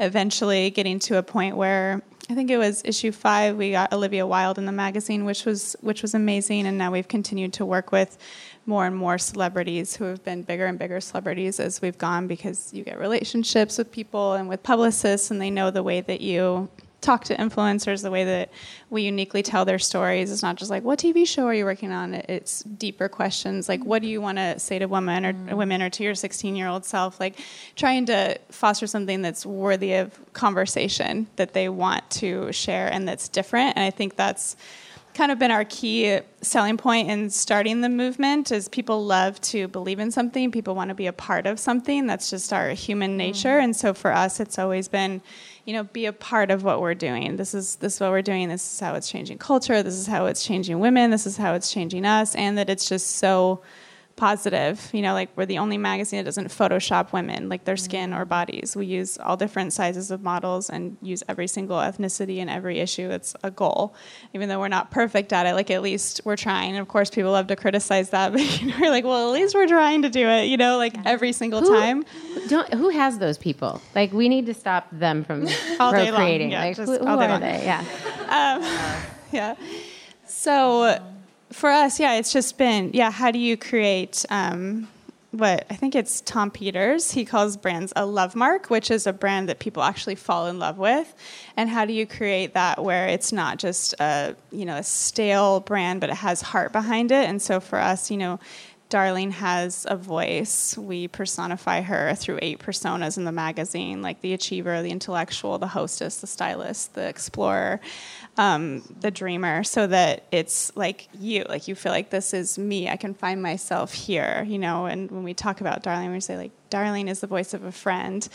S3: eventually getting to a point where I think it was issue five. We got Olivia Wilde in the magazine, which was which was amazing, and now we've continued to work with more and more celebrities who have been bigger and bigger celebrities as we've gone because you get relationships with people and with publicists and they know the way that you talk to influencers the way that we uniquely tell their stories. It's not just like what tv show are you working on? It's deeper questions like what do you want to say to women or mm. women or to your 16 year old self? Like trying to foster something that's worthy of conversation that they want to share and that's different. And i think that's kind of been our key selling point in starting the movement is people love to believe in something. People want to be a part of something. That's just our human mm. nature. Mm. and so for us it's always been you know be a part of what we're doing. This is this is what we're doing. This is how it's changing culture. This is how it's changing women. This is how it's changing us. And that it's just so positive. You know, like we're the only magazine that doesn't Photoshop women, like their skin or bodies. We use all different sizes of models and use every single ethnicity in every issue. It's a goal, even though we're not perfect at it. Like at least we're trying. And of course, people love to criticize that, but you know, we're like, well, at least we're trying to do it. You know, like every single
S1: who,
S3: time.
S1: who has those people? Like we need to stop them from
S3: all
S1: procreating.
S3: Yeah,
S1: like who, who are long. they? Yeah.
S3: Um, yeah. So for us, yeah, it's just been, yeah, how do you create um, what I think it's Tom Peters. He calls brands a love mark, which is a brand that people actually fall in love with. And how do you create that where it's not just a you know a stale brand, but it has heart behind it? And so for us, you know, Darling has a voice. We personify her through eight personas in the magazine, like the achiever, the intellectual, the hostess, the stylist, the explorer, um, the dreamer, so that it's like you, like you feel like this is me. I can find myself here, you know. And when we talk about darling we say like darling is the voice of a friend,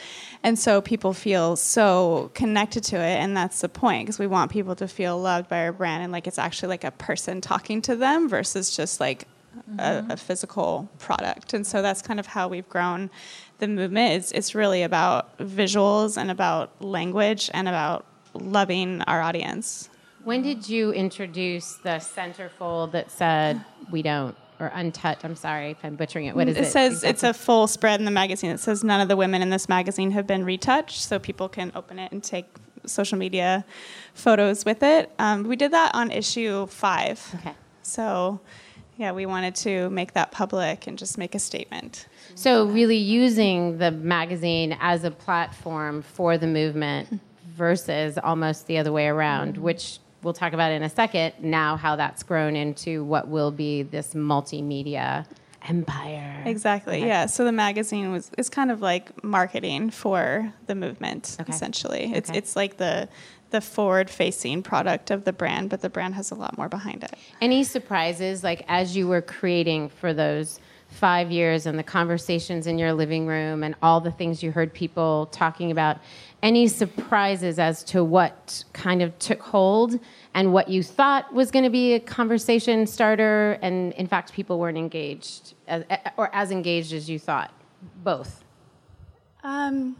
S3: and so people feel so connected to it, and that's the point because we want people to feel loved by our brand and like it's actually like a person talking to them versus just like a, a, physical product. And so that's kind of how we've grown the movement. It's, it's really about visuals and about language and about loving our audience.
S1: When did you introduce the centerfold that said we don't? Or untouched. I'm sorry if I'm butchering it. What is
S3: it?
S1: It
S3: says exactly? it's a full spread in the magazine. It says none of the women in this magazine have been retouched, so people can open it and take social media photos with it. Um, we did that on issue five.
S1: Okay.
S3: So yeah, we wanted to make that public and just make a statement.
S1: So, really using the magazine as a platform for the movement versus almost the other way around, mm-hmm. which we'll talk about in a second. Now, how that's grown into what will be this multimedia empire.
S3: Exactly. Okay. Yeah. So the magazine was it's kind of like marketing for the movement. Okay. Essentially, it's okay. it's like the the forward facing product of the brand, but the brand has a lot more behind it.
S1: Any surprises, like as you were creating for those five years and the conversations in your living room and all the things you heard people talking about? Any surprises as to what kind of took hold and what you thought was going to be a conversation starter, and in fact, people weren't engaged as, or as engaged as you thought? Both.
S3: Um,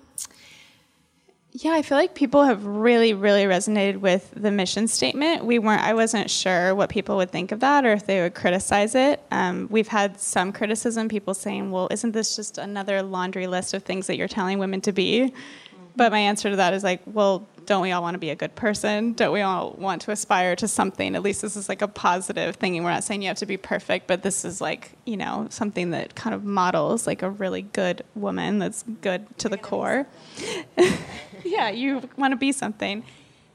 S3: yeah, I feel like people have really, really resonated with the mission statement. We weren't, I wasn't sure what people would think of that or if they would criticize it. Um, we've had some criticism, people saying, well, isn't this just another laundry list of things that you're telling women to be? But my answer to that is like, well, don't we all want to be a good person? Don't we all want to aspire to something? At least this is like a positive thing. We're not saying you have to be perfect, but this is like, you know, something that kind of models like a really good woman that's good to the core. yeah, you want to be something.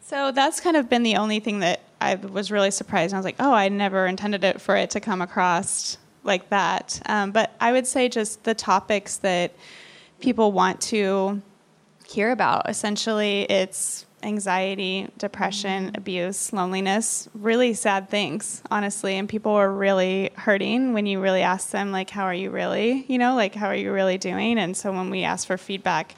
S3: So that's kind of been the only thing that I was really surprised. I was like, oh, I never intended it for it to come across like that. Um, but I would say just the topics that people want to hear about. Essentially, it's anxiety, depression, mm-hmm. abuse, loneliness, really sad things, honestly. And people were really hurting when you really ask them, like, how are you really? You know, like, how are you really doing? And so when we ask for feedback,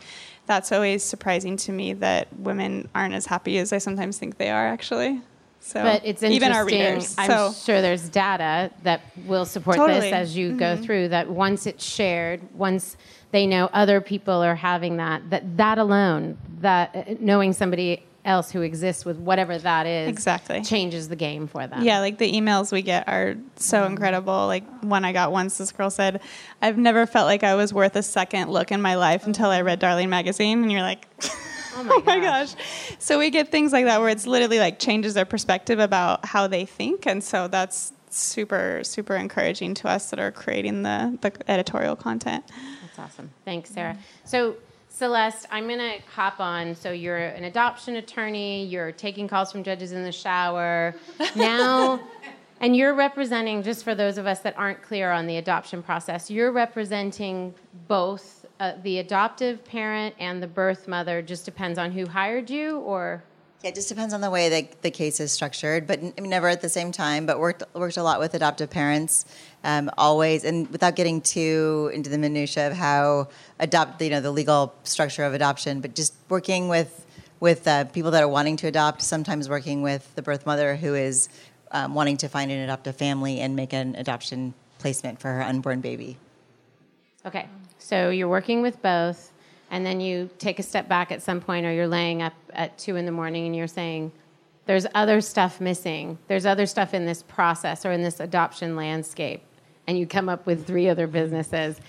S3: that's always surprising to me that women aren't as happy as I sometimes think they are, actually.
S1: So but it's even our readers. I'm so. sure there's data that will support totally. this as you mm-hmm. go through. That once it's shared, once they know other people are having that, that that alone, that uh, knowing somebody else who exists with whatever that is
S3: exactly
S1: changes the game for them.
S3: Yeah, like the emails we get are so mm-hmm. incredible. Like one I got once, this girl said, "I've never felt like I was worth a second look in my life until I read darling magazine," and you're like.
S1: Oh my, oh my gosh.
S3: So we get things like that where it's literally like changes their perspective about how they think. And so that's super, super encouraging to us that are creating the, the editorial content.
S1: That's awesome. Thanks, Sarah. So Celeste, I'm going to hop on. So you're an adoption attorney, you're taking calls from judges in the shower. Now, and you're representing, just for those of us that aren't clear on the adoption process, you're representing both uh, the adoptive parent and the birth mother just depends on who hired you or
S2: yeah, it just depends on the way that the case is structured, but never at the same time. But worked worked a lot with adoptive parents, um, always, and without getting too into the minutia of how adopt, you know, the legal structure of adoption, but just working with with uh, people that are wanting to adopt. Sometimes working with the birth mother who is um, wanting to find an adoptive family and make an adoption placement for her unborn baby.
S1: Okay, so you're working with both, and then you take a step back at some point, or you're laying up at two in the morning and you're saying, there's other stuff missing. There's other stuff in this process or in this adoption landscape. And you come up with three other businesses.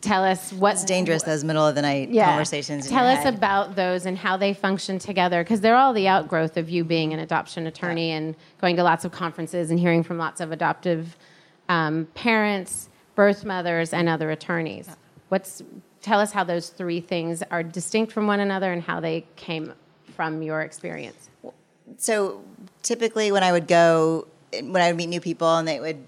S1: Tell us what's
S2: dangerous, those middle of the night yeah. conversations.
S1: Tell us
S2: head.
S1: about those and how they function together because they're all the outgrowth of you being an adoption attorney yeah. and going to lots of conferences and hearing from lots of adoptive um, parents birth mothers, and other attorneys. What's tell us how those three things are distinct from one another and how they came from your experience.
S2: So typically, when I would go, when I would meet new people, and they would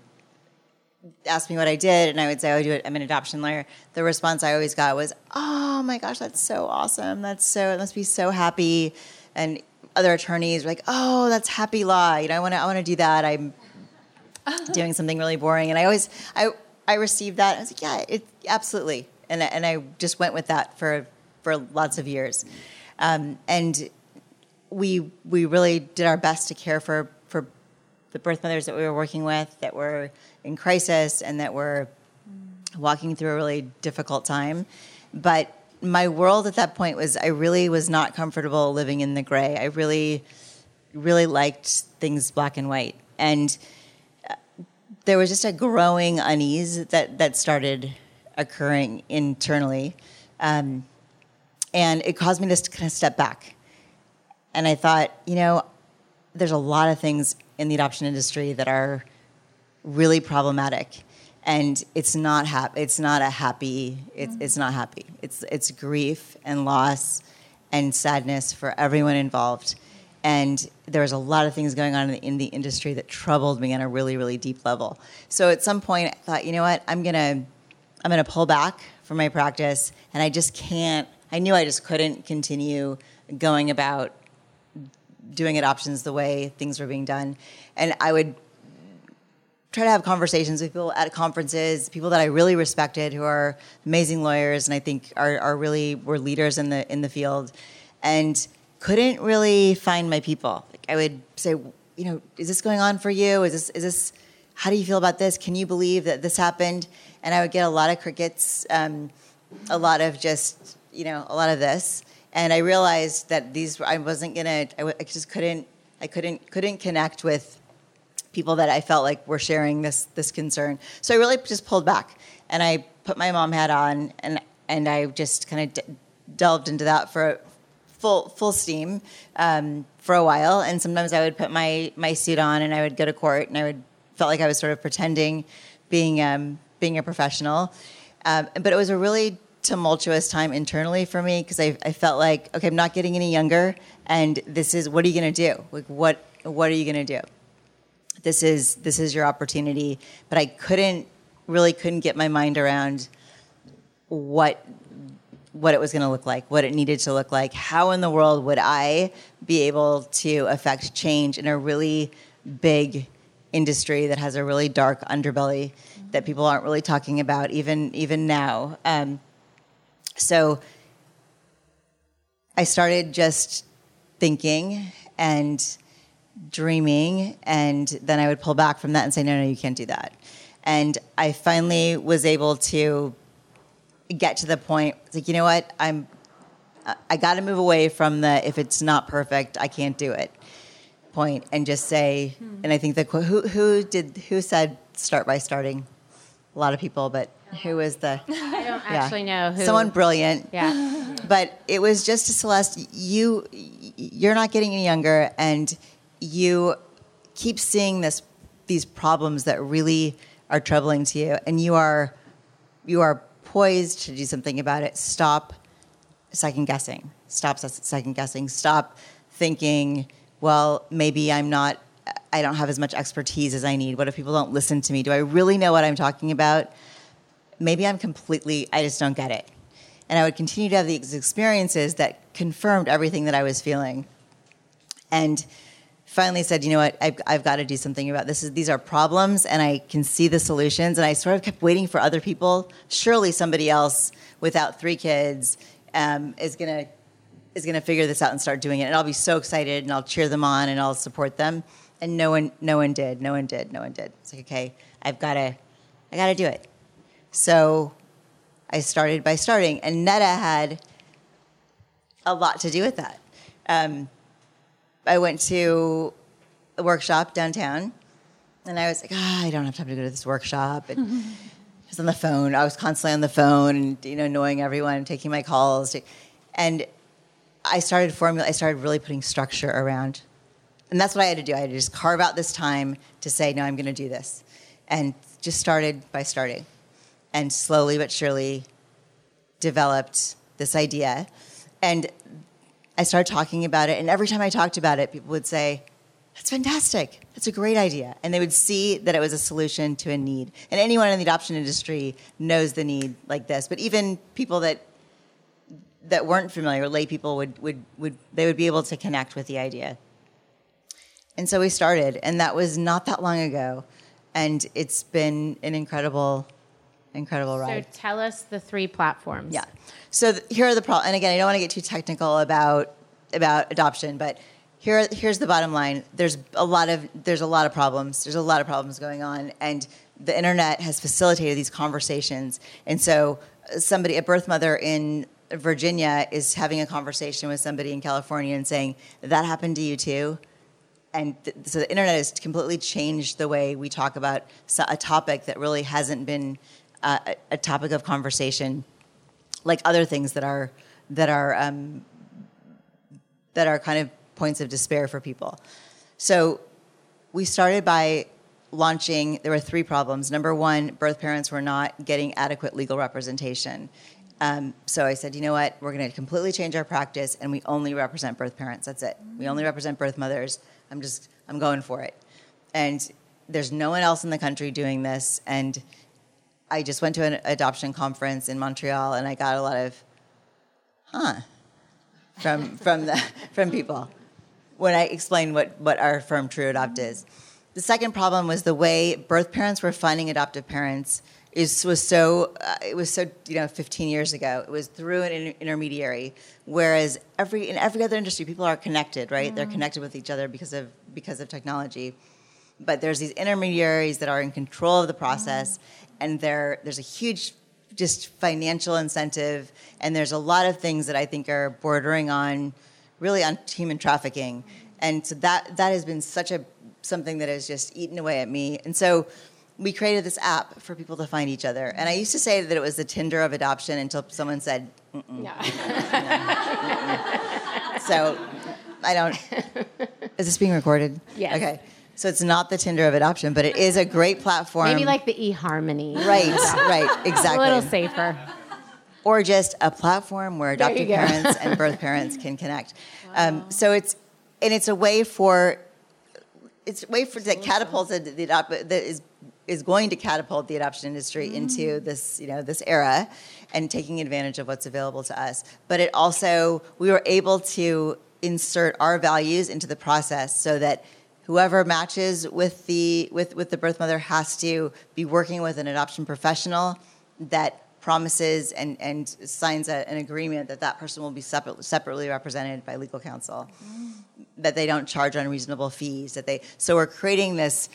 S2: ask me what I did, and I would say, "Oh, I do it. I'm an adoption lawyer." The response I always got was, "Oh my gosh, that's so awesome! That's so it must be so happy." And other attorneys were like, "Oh, that's happy law. You know, I want to I want to do that. I'm doing something really boring." And I always I I received that. I was like, "Yeah, it absolutely." And and I just went with that for for lots of years. Um, and we we really did our best to care for for the birth mothers that we were working with that were in crisis and that were walking through a really difficult time. But my world at that point was I really was not comfortable living in the gray. I really really liked things black and white. And uh, there was just a growing unease that that started occurring internally. Um, and it caused me to kind of step back. And I thought, you know, there's a lot of things in the adoption industry that are really problematic and it's not hap- it's not a happy it's, mm-hmm. it's not happy it's it's grief and loss and sadness for everyone involved and there was a lot of things going on in the, in the industry that troubled me on a really really deep level so at some point i thought you know what i'm gonna i'm gonna pull back from my practice and i just can't i knew i just couldn't continue going about doing adoptions the way things were being done and i would try to have conversations with people at conferences, people that I really respected who are amazing lawyers and I think are, are really were leaders in the in the field, and couldn't really find my people. Like I would say, you know, is this going on for you? Is this is this? How do you feel about this? Can you believe that this happened? And I would get a lot of crickets, um, a lot of just you know a lot of this, and I realized that these I wasn't gonna. I, I just couldn't. I couldn't couldn't connect with people that I felt like were sharing this this concern. So I really just pulled back and I put my mom hat on and and I just kind of d- delved into that for full full steam um, for a while. And sometimes I would put my my suit on and I would go to court and I would felt like I was sort of pretending being um, being a professional. Um, but it was a really tumultuous time internally for me because I, I felt like okay, I'm not getting any younger, and this is what are you going to do? Like what what are you going to do? this is this is your opportunity but i couldn't really couldn't get my mind around what what it was going to look like what it needed to look like how in the world would i be able to affect change in a really big industry that has a really dark underbelly that people aren't really talking about even even now. Um, so i started just thinking and dreaming and then I would pull back from that and say, no, no, you can't do that. And I finally was able to get to the point, like, you know what, I'm, I got to move away from the if it's not perfect, I can't do it point and just say, hmm. and I think the who who did who said start by starting, a lot of people, but who was the?
S1: I don't yeah. actually know who.
S2: Someone brilliant.
S1: Yeah.
S2: But it was just to Celeste. You you're not getting any younger, and you keep seeing this these problems that really are troubling to you and you are you are poised to do something about it stop second guessing stop second guessing stop thinking well maybe i'm not i don't have as much expertise as i need what if people don't listen to me do i really know what i'm talking about maybe i'm completely i just don't get it and i would continue to have these experiences that confirmed everything that i was feeling and finally said, you know what, I've, I've got to do something about this. These are problems, and I can see the solutions. And I sort of kept waiting for other people. Surely somebody else without three kids um, is gonna is gonna figure this out and start doing it. And I'll be so excited, and I'll cheer them on, and I'll support them. And no one, no one did. No one did. No one did. It's like, okay, I've got to, I got to do it. So I started by starting, and Netta had a lot to do with that. Um, I went to a workshop downtown, and I was like, oh, I don't have time to go to this workshop. And I was on the phone. I was constantly on the phone, and you know, annoying everyone, taking my calls, and I started formula. I started really putting structure around, and that's what I had to do. I had to just carve out this time to say, no, I'm going to do this, and just started by starting. and slowly but surely developed this idea. And I started talking about it, and every time I talked about it, people would say, That's fantastic. That's a great idea. And they would see that it was a solution to a need. And anyone in the adoption industry knows the need like this. But even people that that weren't familiar, lay people would, would, would they would be able to connect with the idea. And so we started, and that was not that long ago. And it's been an incredible, incredible ride.
S1: So tell us the three platforms.
S2: Yeah. So th- here are the problems. And again, I don't want to get too technical about about adoption, but here here's the bottom line. There's a lot of there's a lot of problems. There's a lot of problems going on, and the internet has facilitated these conversations. And so uh, somebody, a birth mother in Virginia, is having a conversation with somebody in California and saying that happened to you too and th- so the internet has completely changed the way we talk about a topic that really hasn't been uh, a, topic of conversation, like other things that are that are um, that are kind of points of despair for people. So we started by launching. There were three problems. Number one, birth parents were not getting adequate legal representation. Um, so I said, you know what? We're going to completely change our practice, and we only represent birth parents. That's it. We only represent birth mothers I'm just, I'm going for it. And there's no one else in the country doing this. And I just went to an adoption conference in Montreal and I got a lot of, huh, from, from, the, from people when I explained what, what our firm True Adopt is. The second problem was the way birth parents were finding adoptive parents is was so uh, it was so you know 15 years ago. It was through an inter- intermediary whereas every in every other industry people are connected right? Mm. they're connected with each other because of because of technology. But there's these intermediaries that are in control of the process mm. and there there's a huge just financial incentive and there's a lot of things that i think are bordering on really on human trafficking. And so that that has been such a something that has just eaten away at me. And so we created this app for people to find each other. And I used to say that it was the Tinder of adoption until someone said, no. so I don't. Is this being recorded?
S1: Yeah.
S2: Okay. So it's not the Tinder of adoption, but it is a great platform.
S1: Maybe like the eHarmony.
S2: Right, right, exactly.
S1: a little safer.
S2: Or just a platform where adoptive parents and birth parents can connect. Wow. Um, so it's and it's a way for it's a way for that catapulted the adopt that is is going to catapult the adoption industry mm. into this, you know, this era and taking advantage of what's available to us. But it also, we were able to insert our values into the process so that whoever matches with the with, with the birth mother has to be working with an adoption professional that promises and, and signs a, an agreement that that person will be separate, separately represented by legal counsel mm. that they don't charge unreasonable fees that they so we're creating this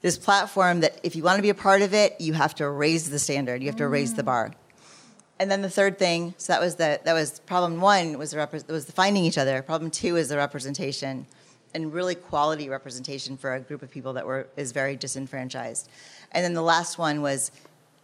S2: this platform that if you want to be a part of it, you have to raise the standard, you have to mm. raise the bar. And then the third thing, so that was the that was problem one was the rep- was the finding each other. Problem two is the representation, and really quality representation for a group of people that were is very disenfranchised. And then the last one was,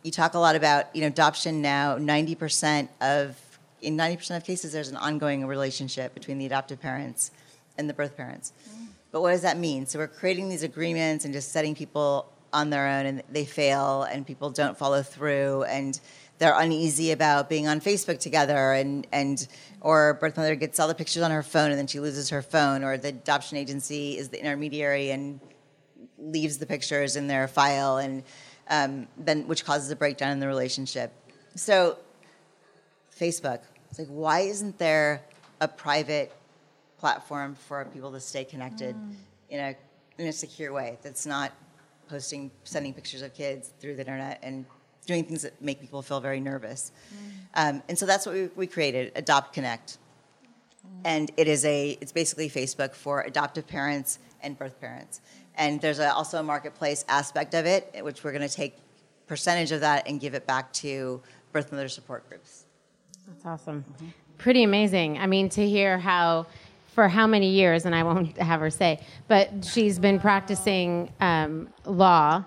S2: you talk a lot about you know adoption now. Ninety percent of in ninety percent of cases, there's an ongoing relationship between the adoptive parents and the birth parents. Mm. But what does that mean? So we're creating these agreements and just setting people on their own and they fail and people don't follow through and they're uneasy about being on Facebook together and, and or birth mother gets all the pictures on her phone and then she loses her phone or the adoption agency is the intermediary and leaves the pictures in their file and um, then which causes a breakdown in the relationship. So Facebook, it's like why isn't there a private platform for people to stay connected mm. in a in a secure way. That's not posting, sending pictures of kids through the internet and doing things that make people feel very nervous. Mm. Um, and so that's what we, we created, Adopt Connect. Mm. And it is a it's basically Facebook for adoptive parents and birth parents. And there's a, also a marketplace aspect of it, which we're going to take percentage of that and give it back to birth mother support groups.
S1: That's awesome. Mm-hmm. Pretty amazing. I mean, to hear how for how many years, and I won't have her say, but she's been practicing um, law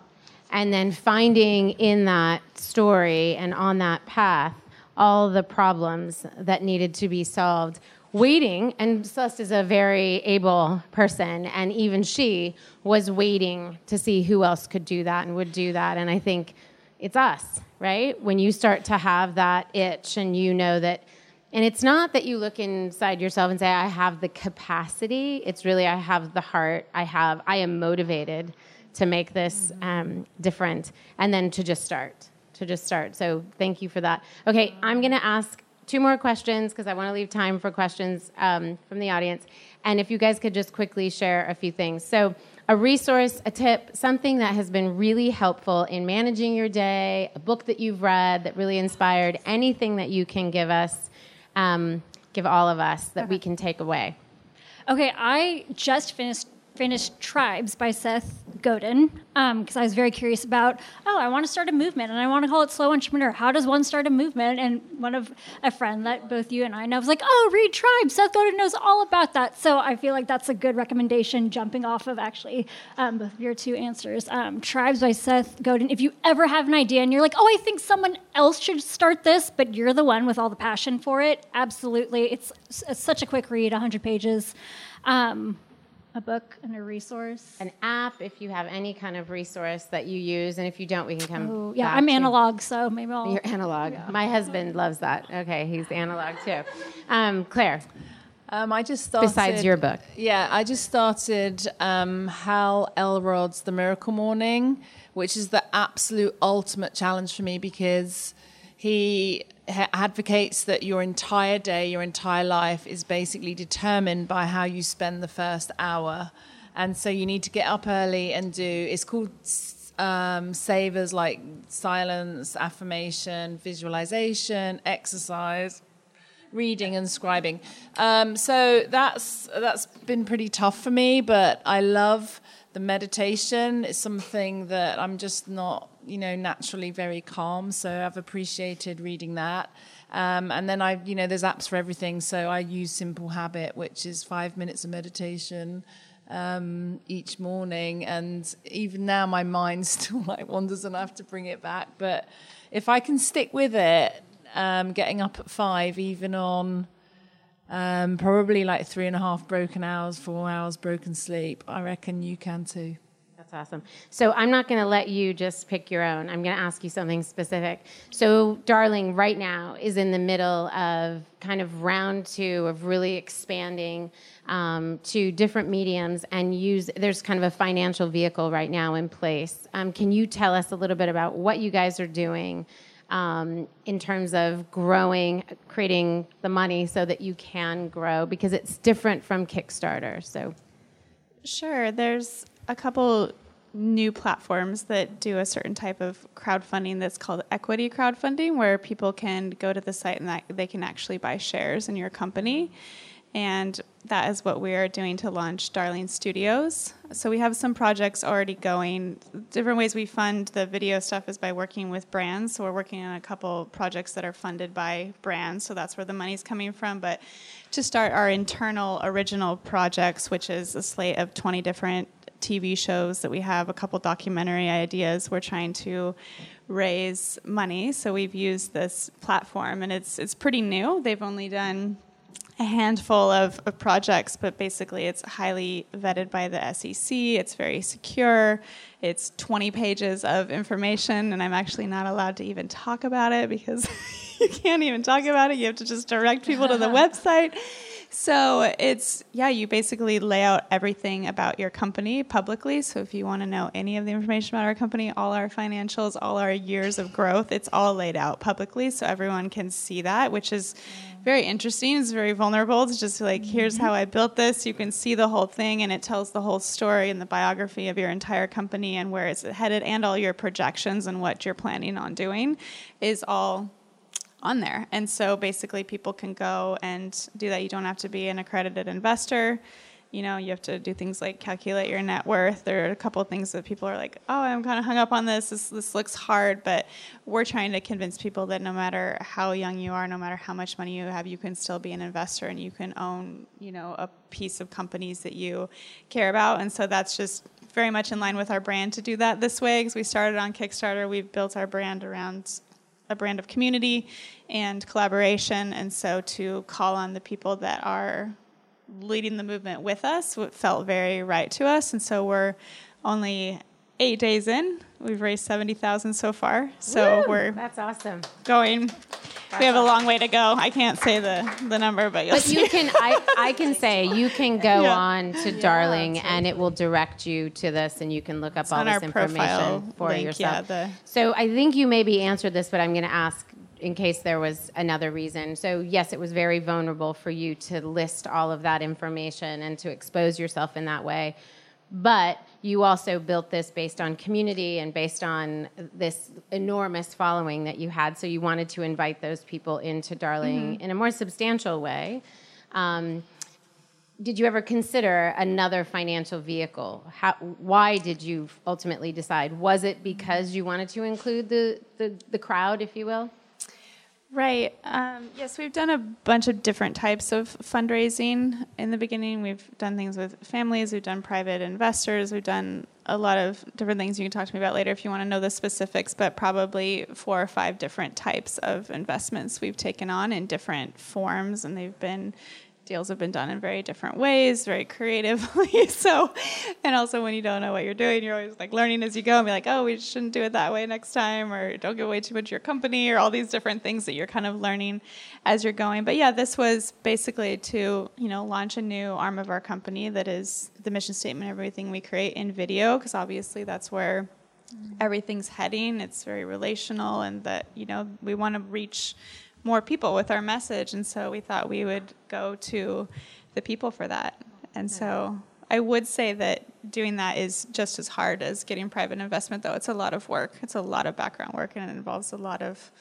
S1: and then finding in that story and on that path all the problems that needed to be solved. Waiting, and Celeste is a very able person, and even she was waiting to see who else could do that and would do that. And I think it's us, right? When you start to have that itch and you know that, and it's not that you look inside yourself and say, I have the capacity. It's really, I have the heart. I have, I am motivated to make this um, different. And then to just start, to just start. So thank you for that. Okay, I'm going to ask two more questions because I want to leave time for questions um, from the audience. And if you guys could just quickly share a few things. So, a resource, a tip, something that has been really helpful in managing your day, a book that you've read that really inspired, anything that you can give us, um, give all of us that we can take away.
S5: Okay, I just finished finished Tribes by Seth Godin because um, I was very curious about, oh, I want to start a movement and I want to call it Slow Entrepreneur. How does one start a movement? And one of a friend that both you and I know was like, oh, read Tribes. Seth Godin knows all about that. So I feel like that's a good recommendation jumping off of actually um, both your two answers. Um, Tribes by Seth Godin. If you ever have an idea and you're like, oh, I think someone else should start this, but you're the one with all the passion for it, absolutely. It's, it's such a quick read, 100 pages. Um, a book and a resource.
S1: An app, if you have any kind of resource that you use, and if you don't, we can come.
S5: Ooh, yeah, I'm analog, so maybe I'll.
S1: You're analog. Yeah. My husband loves that. Okay, he's analog too. Um, Claire.
S4: Um, I just started.
S1: Besides your book.
S4: Yeah, I just started um, Hal Elrod's The Miracle Morning, which is the absolute ultimate challenge for me because he advocates that your entire day, your entire life is basically determined by how you spend the first hour. And so you need to get up early and do, it's called um, savers like silence, affirmation, visualization, exercise, reading and scribing. Um, so that's that's been pretty tough for me, but I love the meditation. is something that I'm just not you know, naturally very calm. So I've appreciated reading that. Um, and then I, you know, there's apps for everything. So I use Simple Habit, which is five minutes of meditation um, each morning. And even now, my mind still like wanders, and I have to bring it back. But if I can stick with it, um, getting up at five, even on um, probably like three and a half broken hours, four hours broken sleep, I reckon you can too.
S1: That's awesome. So I'm not going to let you just pick your own. I'm going to ask you something specific. So Darling right now is in the middle of kind of round two of really expanding um, to different mediums and use. There's kind of a financial vehicle right now in place. Um, can you tell us a little bit about what you guys are doing? Um, in terms of growing, creating the money so that you can grow because it's different from Kickstarter. So,
S3: sure. There's a couple new platforms that do a certain type of crowdfunding that's called equity crowdfunding, where people can go to the site and they can actually buy shares in your company. And that is what we are doing to launch Darling Studios. So we have some projects already going. Different ways we fund the video stuff is by working with brands. So we're working on a couple projects that are funded by brands. So that's where the money's coming from. But to start our internal original projects, which is a slate of 20 different TV shows that we have, a couple documentary ideas. We're trying to raise money, so we've used this platform, and it's it's pretty new. They've only done a handful of, of, projects, but basically it's highly vetted by the SEC. It's very secure. It's 20 pages of information, and I'm actually not allowed to even talk about it because you can't even talk about it. You have to just direct people to the website. So it's, yeah, you basically lay out everything about your company publicly. So if you want to know any of the information about our company, all our financials, all our years of growth, it's all laid out publicly so everyone can see that, which is very interesting. It's very vulnerable. It's just like, here's mm-hmm. how I built this. You can see the whole thing, and it tells the whole story and the biography of your entire company and where it's headed, and all your projections and what you're planning on doing is all on there. And so basically, people can go and do that. You don't have to be an accredited investor. You know, you have to do things like calculate your net worth. There are a couple of things that people are like, "Oh, I'm kind of hung up on this. This this looks hard." But we're trying to convince people that no matter how young you are, no matter how much money you have, you can still be an investor and you can own, you know, a piece of companies that you care about. And so that's just very much in line with our brand to do that this way because we started on Kickstarter. We've built our brand around a brand of community and collaboration. And so to call on the people that are leading the movement with us felt very right to us. And so we're only eight days in. We've raised seventy thousand so far, so
S1: Woo!
S3: we're
S1: That's awesome.
S3: going. We have a long way to go. I can't say the, the number, but you'll
S1: But
S3: see.
S1: you can, I, I can say, you can go
S3: Yeah.
S1: on to Darling and it will direct you to this and you can look up all this
S3: our
S1: information
S3: profile
S1: for
S3: link,
S1: yourself.
S3: yeah, the-
S1: So I think you maybe answered this, but I'm going to ask in case there was another reason. So, yes, it was very vulnerable for you to list all of that information and to expose yourself in that way. But you also built this based on community and based on this enormous following that you had. So you wanted to invite those people into Darling in a more substantial way. Um, did you ever consider another financial vehicle? How, why did you ultimately decide? Was it because you wanted to include the, the, the crowd, if you will?
S3: Right. Um, yes, we've done a bunch of different types of fundraising. In the beginning, we've done things with families, we've done private investors, we've done a lot of different things you can talk to me about later if you want to know the specifics, but probably four or five different types of investments we've taken on in different forms, and they've been deals have been done in very different ways, very creatively. so, and also when you don't know what you're doing, you're always like learning as you go and be like, oh, we shouldn't do it that way next time, or don't give away too much of your company, or all these different things that you're kind of learning as you're going. But yeah, this was basically to you know launch a new arm of our company that is the mission statement, everything we create in video, because obviously that's where everything's heading. It's very relational, and that you know we want to reach more people with our message, and so we thought we would go to the people for that. And so I would say that doing that is just as hard as getting private investment, though. It's a lot of work. It's a lot of background work, and it involves a lot of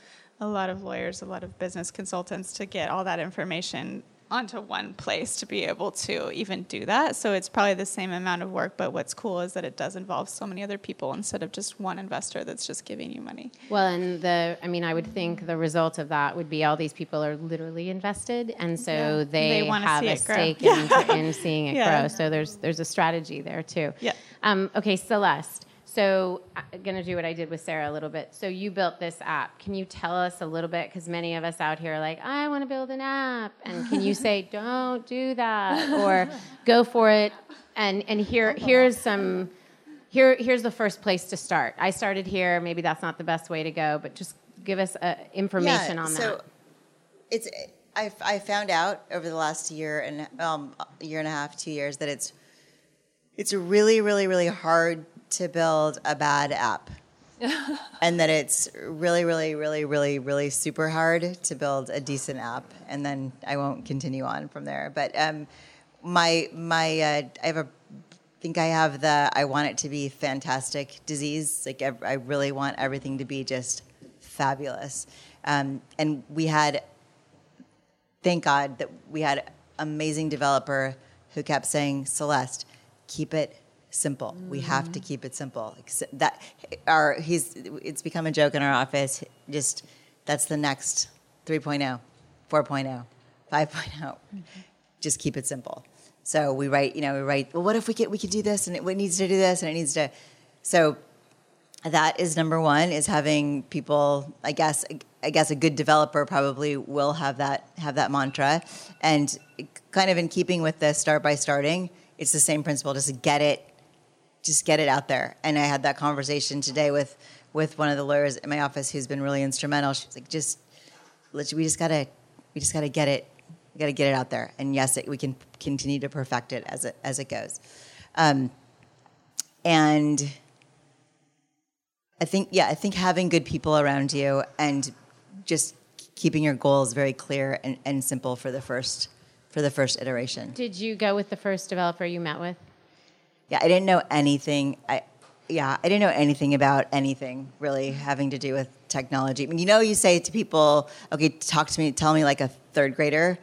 S3: a lot of lawyers, a lot of business consultants to get all that information onto one place to be able to even do that. So it's probably the same amount of work, but what's cool is that it does involve so many other people instead of just one investor that's just giving you money.
S1: Well, and the, I mean, I would think the result of that would be all these people are literally invested, and so
S3: Yeah.
S1: they,
S3: They
S1: have a stake in, in seeing it
S3: Yeah.
S1: grow. So there's there's a strategy there too.
S3: Yeah.
S1: Um, okay, Celeste. So I'm going to do what I did with Sarah a little bit. So you built this app. Can you tell us a little bit? Because many of us out here are like, I want to build an app. And can you say, don't do that or go for it? And, and here, here's some, here, here's the first place to start. I started here. Maybe that's not the best way to go, but just give us uh, information on that.
S2: so
S1: that.
S2: it's I, I found out over the last year and um, year and a half, two years that it's it's really, really, really hard to build a bad app, and that it's really, really, really, really, really super hard to build a decent app. And then I won't continue on from there. But um, my my uh, I have a think I have the I want it to be fantastic disease. Like I, I really want everything to be just fabulous. Um, and we had, thank God that we had amazing developer who kept saying, Celeste, keep it simple. We have to mm. keep it simple. That our he's it's become a joke in our office. Just that's the next 3.0, 4.0, 5.0. Just keep it simple. So we write, you know, we write. Well, what if we get we could do this, and it, it needs to do this, and it needs to. So that is number one is having people i guess i guess a good developer probably will have that have that mantra and kind of in keeping with the start by starting it's the same principle just get it just get it out there and i had that conversation today with with one of the lawyers in my office who's been really instrumental she's like just we just gotta we just gotta get it we gotta get it out there and yes it, we can continue to perfect it as it as it goes um, and I think yeah, I think having good people around you and just keeping your goals very clear and, and simple for the first for the first iteration.
S1: Did you go with the first developer you met with?
S2: Yeah, I didn't know anything. I yeah, I didn't know anything about anything really mm-hmm. having to do with technology. I mean, you know, you say to people, "Okay, talk to me, tell me like a third grader."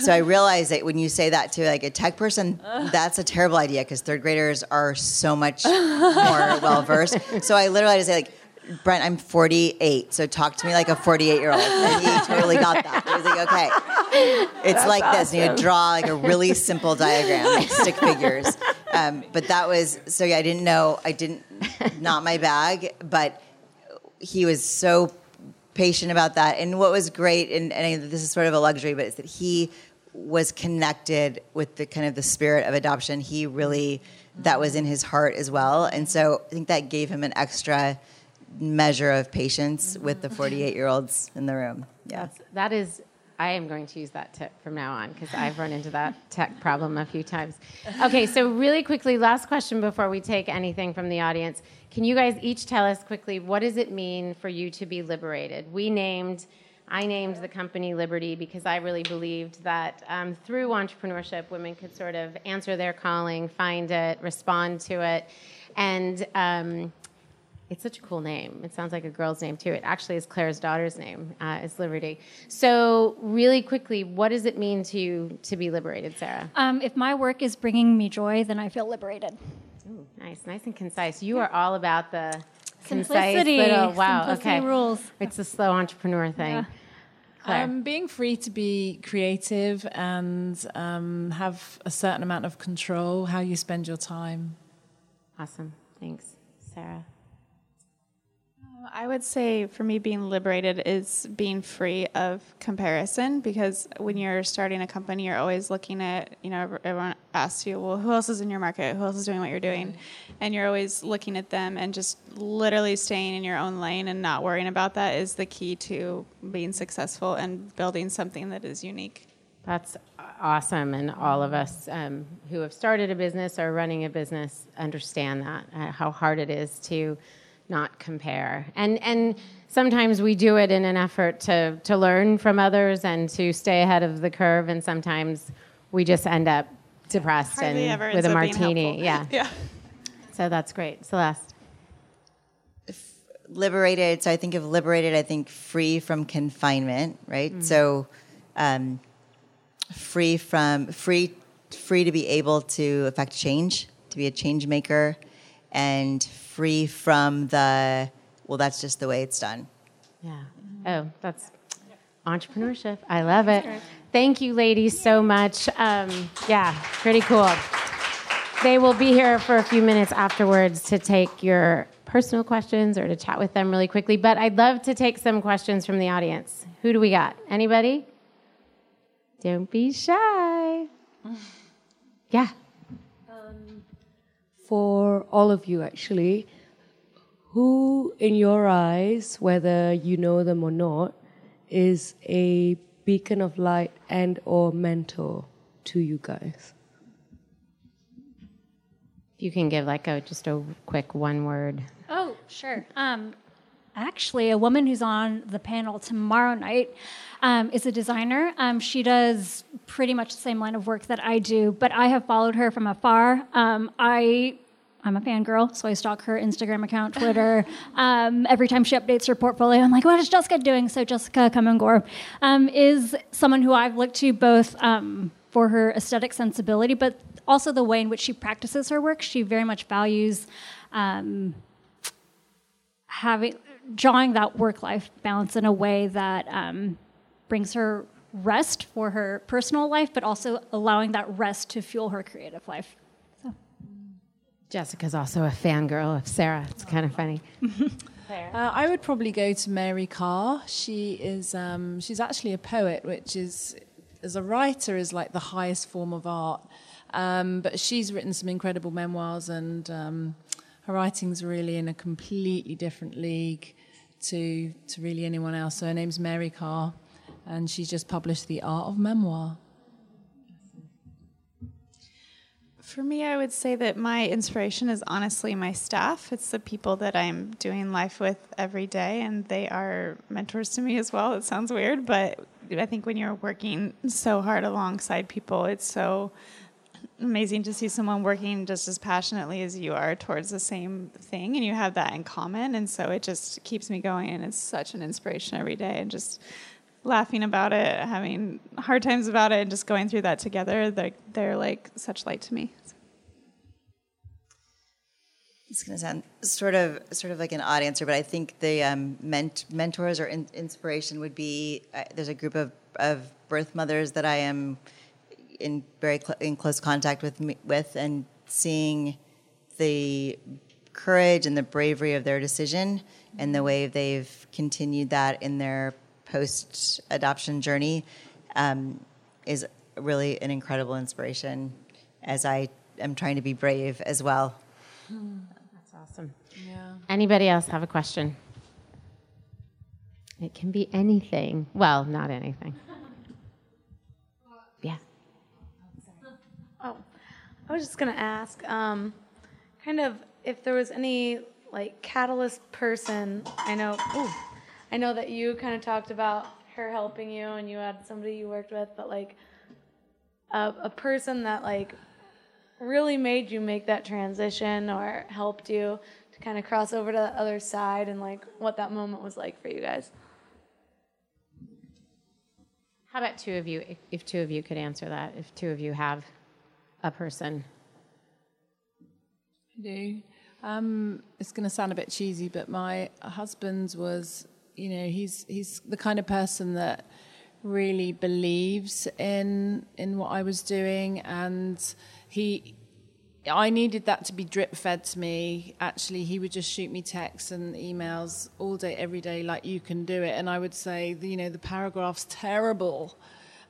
S2: So I realized that when you say that to like a tech person, that's a terrible idea because third graders are so much more well versed. So I literally just say like. Brent, I'm 48, so talk to me like a 48 year old. And he totally got that. He was like, okay. It's like this. And you draw like a really simple diagram, like stick figures. Um, but that was, so yeah, I didn't know, I didn't, not my bag, but he was so patient about that. And what was great, and, and this is sort of a luxury, but it's that he was connected with the kind of the spirit of adoption. He really that was in his heart as well, and so I think that gave him an extra measure of patience with the 48 year olds in the room. Yeah,
S1: That's, that is. I am going to use that tip from now on because I've run into that tech problem a few times. Okay, so really quickly, last question before we take anything from the audience. Can you guys each tell us quickly what does it mean for you to be liberated? We named, I named the company Liberty because I really believed that um, through entrepreneurship, women could sort of answer their calling, find it, respond to it, and. Um, it's such a cool name. It sounds like a girl's name too. It actually is Claire's daughter's name. Uh, is Liberty. So, really quickly, what does it mean to you to be liberated, Sarah?
S5: Um, if my work is bringing me joy, then I feel liberated.
S1: Ooh, nice, nice and concise. You are all about the
S5: Simplicity.
S1: concise little. Wow.
S5: Simplicity
S1: okay.
S5: rules.
S1: It's a slow entrepreneur thing.
S5: Yeah.
S4: Um, being free to be creative and um, have a certain amount of control how you spend your time.
S1: awesome. Thanks, Sarah.
S3: I would say for me, being liberated is being free of comparison because when you're starting a company, you're always looking at, you know, everyone asks you, well, who else is in your market? Who else is doing what you're doing? And you're always looking at them and just literally staying in your own lane and not worrying about that is the key to being successful and building something that is unique.
S1: That's awesome, and all of us um, who have started a business or running a business understand that uh, how hard it is to not compare. And and sometimes we do it in an effort to to learn from others and to stay ahead of the curve, and sometimes we just end up depressed
S3: Hardly
S1: and
S3: ever
S1: with a martini. Yeah.
S3: Yeah.
S1: So that's great, Celeste.
S2: liberated. So I think of liberated. I think free from confinement, right? So um, free from free free to be able to affect change, to be a change maker, and free from the well, that's just the way it's done.
S1: Yeah. Oh, that's entrepreneurship. I love it. Thank you, ladies, so much. Um, yeah, pretty cool. They will be here for a few minutes afterwards to take your personal questions or to chat with them really quickly. But I'd love to take some questions from the audience. Who do we got? Anybody? Don't be shy. Yeah.
S6: For all of you actually who in your eyes whether you know them or not is a beacon of light and or mentor to you guys
S1: If you can give like a just a quick one word.
S5: Oh, sure. Um, actually, a woman who's on the panel tomorrow night um, is a designer. Um, she does pretty much the same line of work that I do, but I have followed her from afar. Um, I. I'm a fangirl, so I stalk her Instagram account, Twitter. Um, every time she updates her portfolio, I'm like, what is Jessica doing? So, Jessica Kamengor um, is someone who I've looked to both um, for her aesthetic sensibility, but also the way in which she practices her work. She very much values um, having drawing that work life balance in a way that um, brings her rest for her personal life, but also allowing that rest to fuel her creative life. So.
S1: Jessica's also a fangirl of Sarah. It's kind of funny.
S4: Uh, I would probably go to Mary Karr. She is um, she's actually a poet, which is as a writer is like the highest form of art. Um, but she's written some incredible memoirs, and um, her writing's really in a completely different league to to really anyone else. So her name's Mary Karr, and she's just published The Art of Memoir.
S3: For me, I would say that my inspiration is honestly my staff. It's the people that I'm doing life with every day, and they are mentors to me as well. It sounds weird, but I think when you're working so hard alongside people, it's so amazing to see someone working just as passionately as you are towards the same thing, and you have that in common. And so it just keeps me going, and it's such an inspiration every day. And just laughing about it, having hard times about it, and just going through that together, they're, they're like such light to me.
S2: It's going to sound sort of sort of like an odd answer, but I think the um, ment- mentors or in- inspiration would be uh, there's a group of, of birth mothers that I am in very cl- in close contact with me, with, and seeing the courage and the bravery of their decision and the way they've continued that in their post adoption journey um, is really an incredible inspiration as I am trying to be brave as well.
S1: That's awesome. Yeah. Anybody else have a question? It can be anything. Well, not anything.
S7: I was just gonna ask, um, kind of, if there was any like catalyst person. I know, ooh, I know that you kind of talked about her helping you, and you had somebody you worked with, but like a, a person that like really made you make that transition or helped you to kind of cross over to the other side, and like what that moment was like for you guys.
S1: How about two of you? If two of you could answer that, if two of you have a person.
S4: I do. Um, it's going to sound a bit cheesy, but my husband was, you know, he's he's the kind of person that really believes in in what I was doing, and he. I needed that to be drip fed to me. Actually, he would just shoot me texts and emails all day, every day, like you can do it. And I would say, you know, the paragraph's terrible.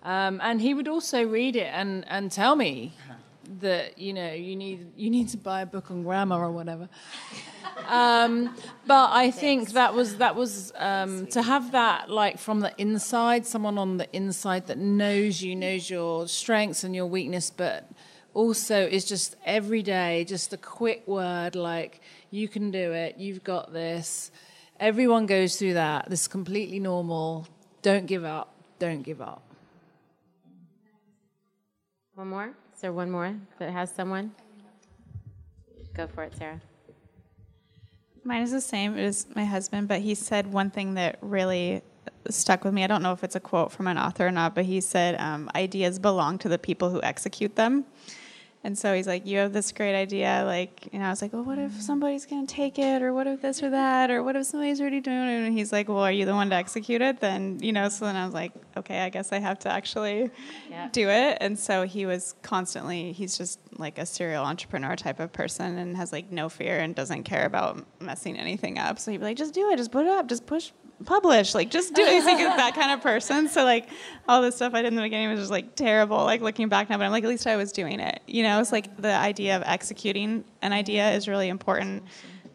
S4: Um, and he would also read it and, and tell me that you know you need you need to buy a book on grammar or whatever. Um, but I think that was that was um, to have that like from the inside, someone on the inside that knows you, knows your strengths and your weakness, but also is just every day, just a quick word like you can do it, you've got this. Everyone goes through that. This is completely normal. Don't give up. Don't give up.
S1: One more? Is there one more that has someone? Go for it, Sarah.
S3: Mine is the same as my husband, but he said one thing that really stuck with me. I don't know if it's a quote from an author or not, but he said, um, Ideas belong to the people who execute them. And so he's like, You have this great idea. Like, know, I was like, Well, what if somebody's going to take it? Or what if this or that? Or what if somebody's already doing it? And he's like, Well, are you the one to execute it? Then, you know, so then I was like, Okay, I guess I have to actually
S1: Yep.
S3: do it. And so he was constantly, he's just like a serial entrepreneur type of person and has like no fear and doesn't care about messing anything up. So he'd be like, Just do it, just put it up, just push. Publish, like just do it. He's like that kind of person. So like all this stuff I did in the beginning was just like terrible. Like looking back now, but I'm like at least I was doing it. You know, it's like the idea of executing an idea is really important.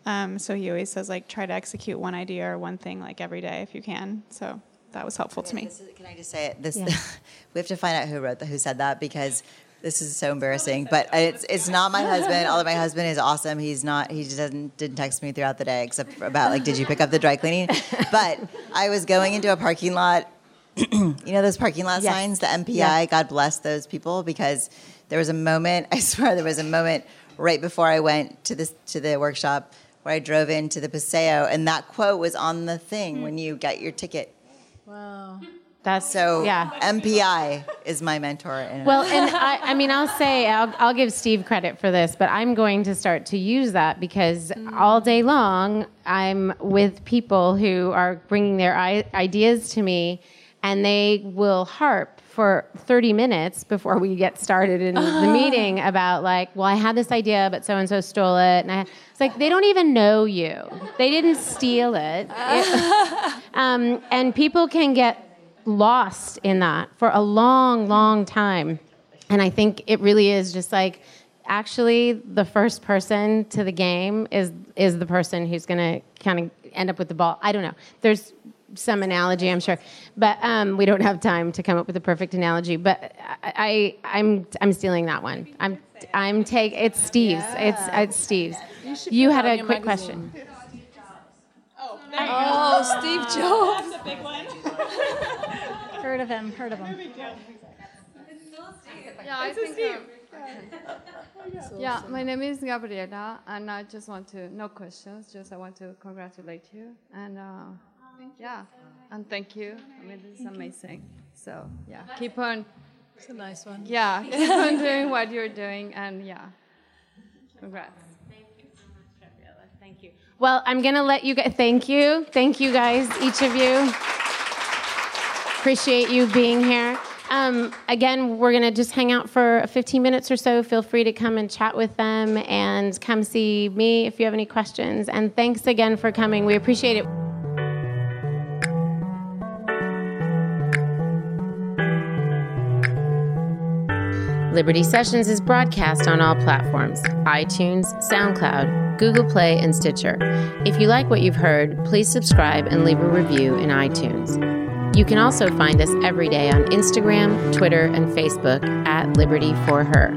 S3: Um, so he always says like try to execute one idea or one thing like every day if you can. So that was helpful to me.
S2: This is, can I just say it? This we have to find out who wrote the, who said that because this is so embarrassing. But it's it's not my husband. Although my husband is awesome, he's not. He just doesn't didn't text me throughout the day except about like, did you pick up the dry cleaning? But I was going into a parking lot. you know those parking lot
S1: Yes.
S2: signs, the MPI.
S1: Yeah.
S2: God bless those people because there was a moment. I swear there was a moment right before I went to this to the workshop where I drove into the Paseo, and that quote was on the thing when you get your ticket.
S4: Wow.
S1: That's
S2: So
S1: yeah.
S2: MPI is my mentor. And
S1: Well, and I, I mean, I'll say, I'll, I'll give Steve credit for this, but I'm going to start to use that because all day long I'm with people who are bringing their I- ideas to me, and they will harp for 30 minutes before we get started in the meeting about like, well, I had this idea, but so and so stole it, and I, it's like they don't even know you. They didn't steal it. It- um, and people can get lost in that for a long, long time. And I think it really is just like actually the first person to the game is is the person who's going to kind of end up with the ball. I don't know. There's some analogy, I'm sure, but um, we don't have time to come up with a perfect analogy. But I, I I'm I'm stealing that one. I'm I'm take it's Steve's. It's it's Steve's. You,
S4: put
S1: had a quick
S4: magazine.
S1: question.
S4: Oh, Steve Jobs.
S5: Heard of him, heard of him.
S8: Yeah, I think. um, yeah, my name is Gabriela, and I just want to no questions. Just I want to congratulate you, and uh, yeah, and thank you. I mean, this is amazing. So yeah, keep on.
S4: It's a nice one.
S8: Yeah, keep on doing what you're doing, and yeah, congrats. Thank you so much, Gabriela.
S1: Thank you. Well, I'm going to let you guys. Thank you. Thank you guys, each of you. Appreciate you being here. Um, again, we're going to just hang out for 15 minutes or so. Feel free to come and chat with them and come see me if you have any questions. And thanks again for coming. We appreciate it. Liberty Sessions is broadcast on all platforms iTunes, SoundCloud, Google Play, and Stitcher. If you like what you've heard, please subscribe and leave a review in iTunes. You can also find us every day on Instagram, Twitter, and Facebook at Liberty for Her.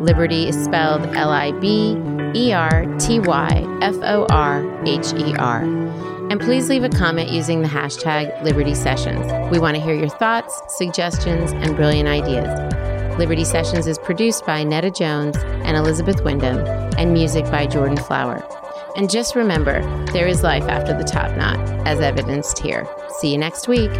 S1: Liberty is spelled L I B E R T Y F O R H E R. And please leave a comment using the hashtag Liberty Sessions. We want to hear your thoughts, suggestions, and brilliant ideas. Liberty Sessions is produced by Netta Jones and Elizabeth Wyndham, and music by Jordan Flower. And just remember, there is life after the top knot, as evidenced here. See you next week.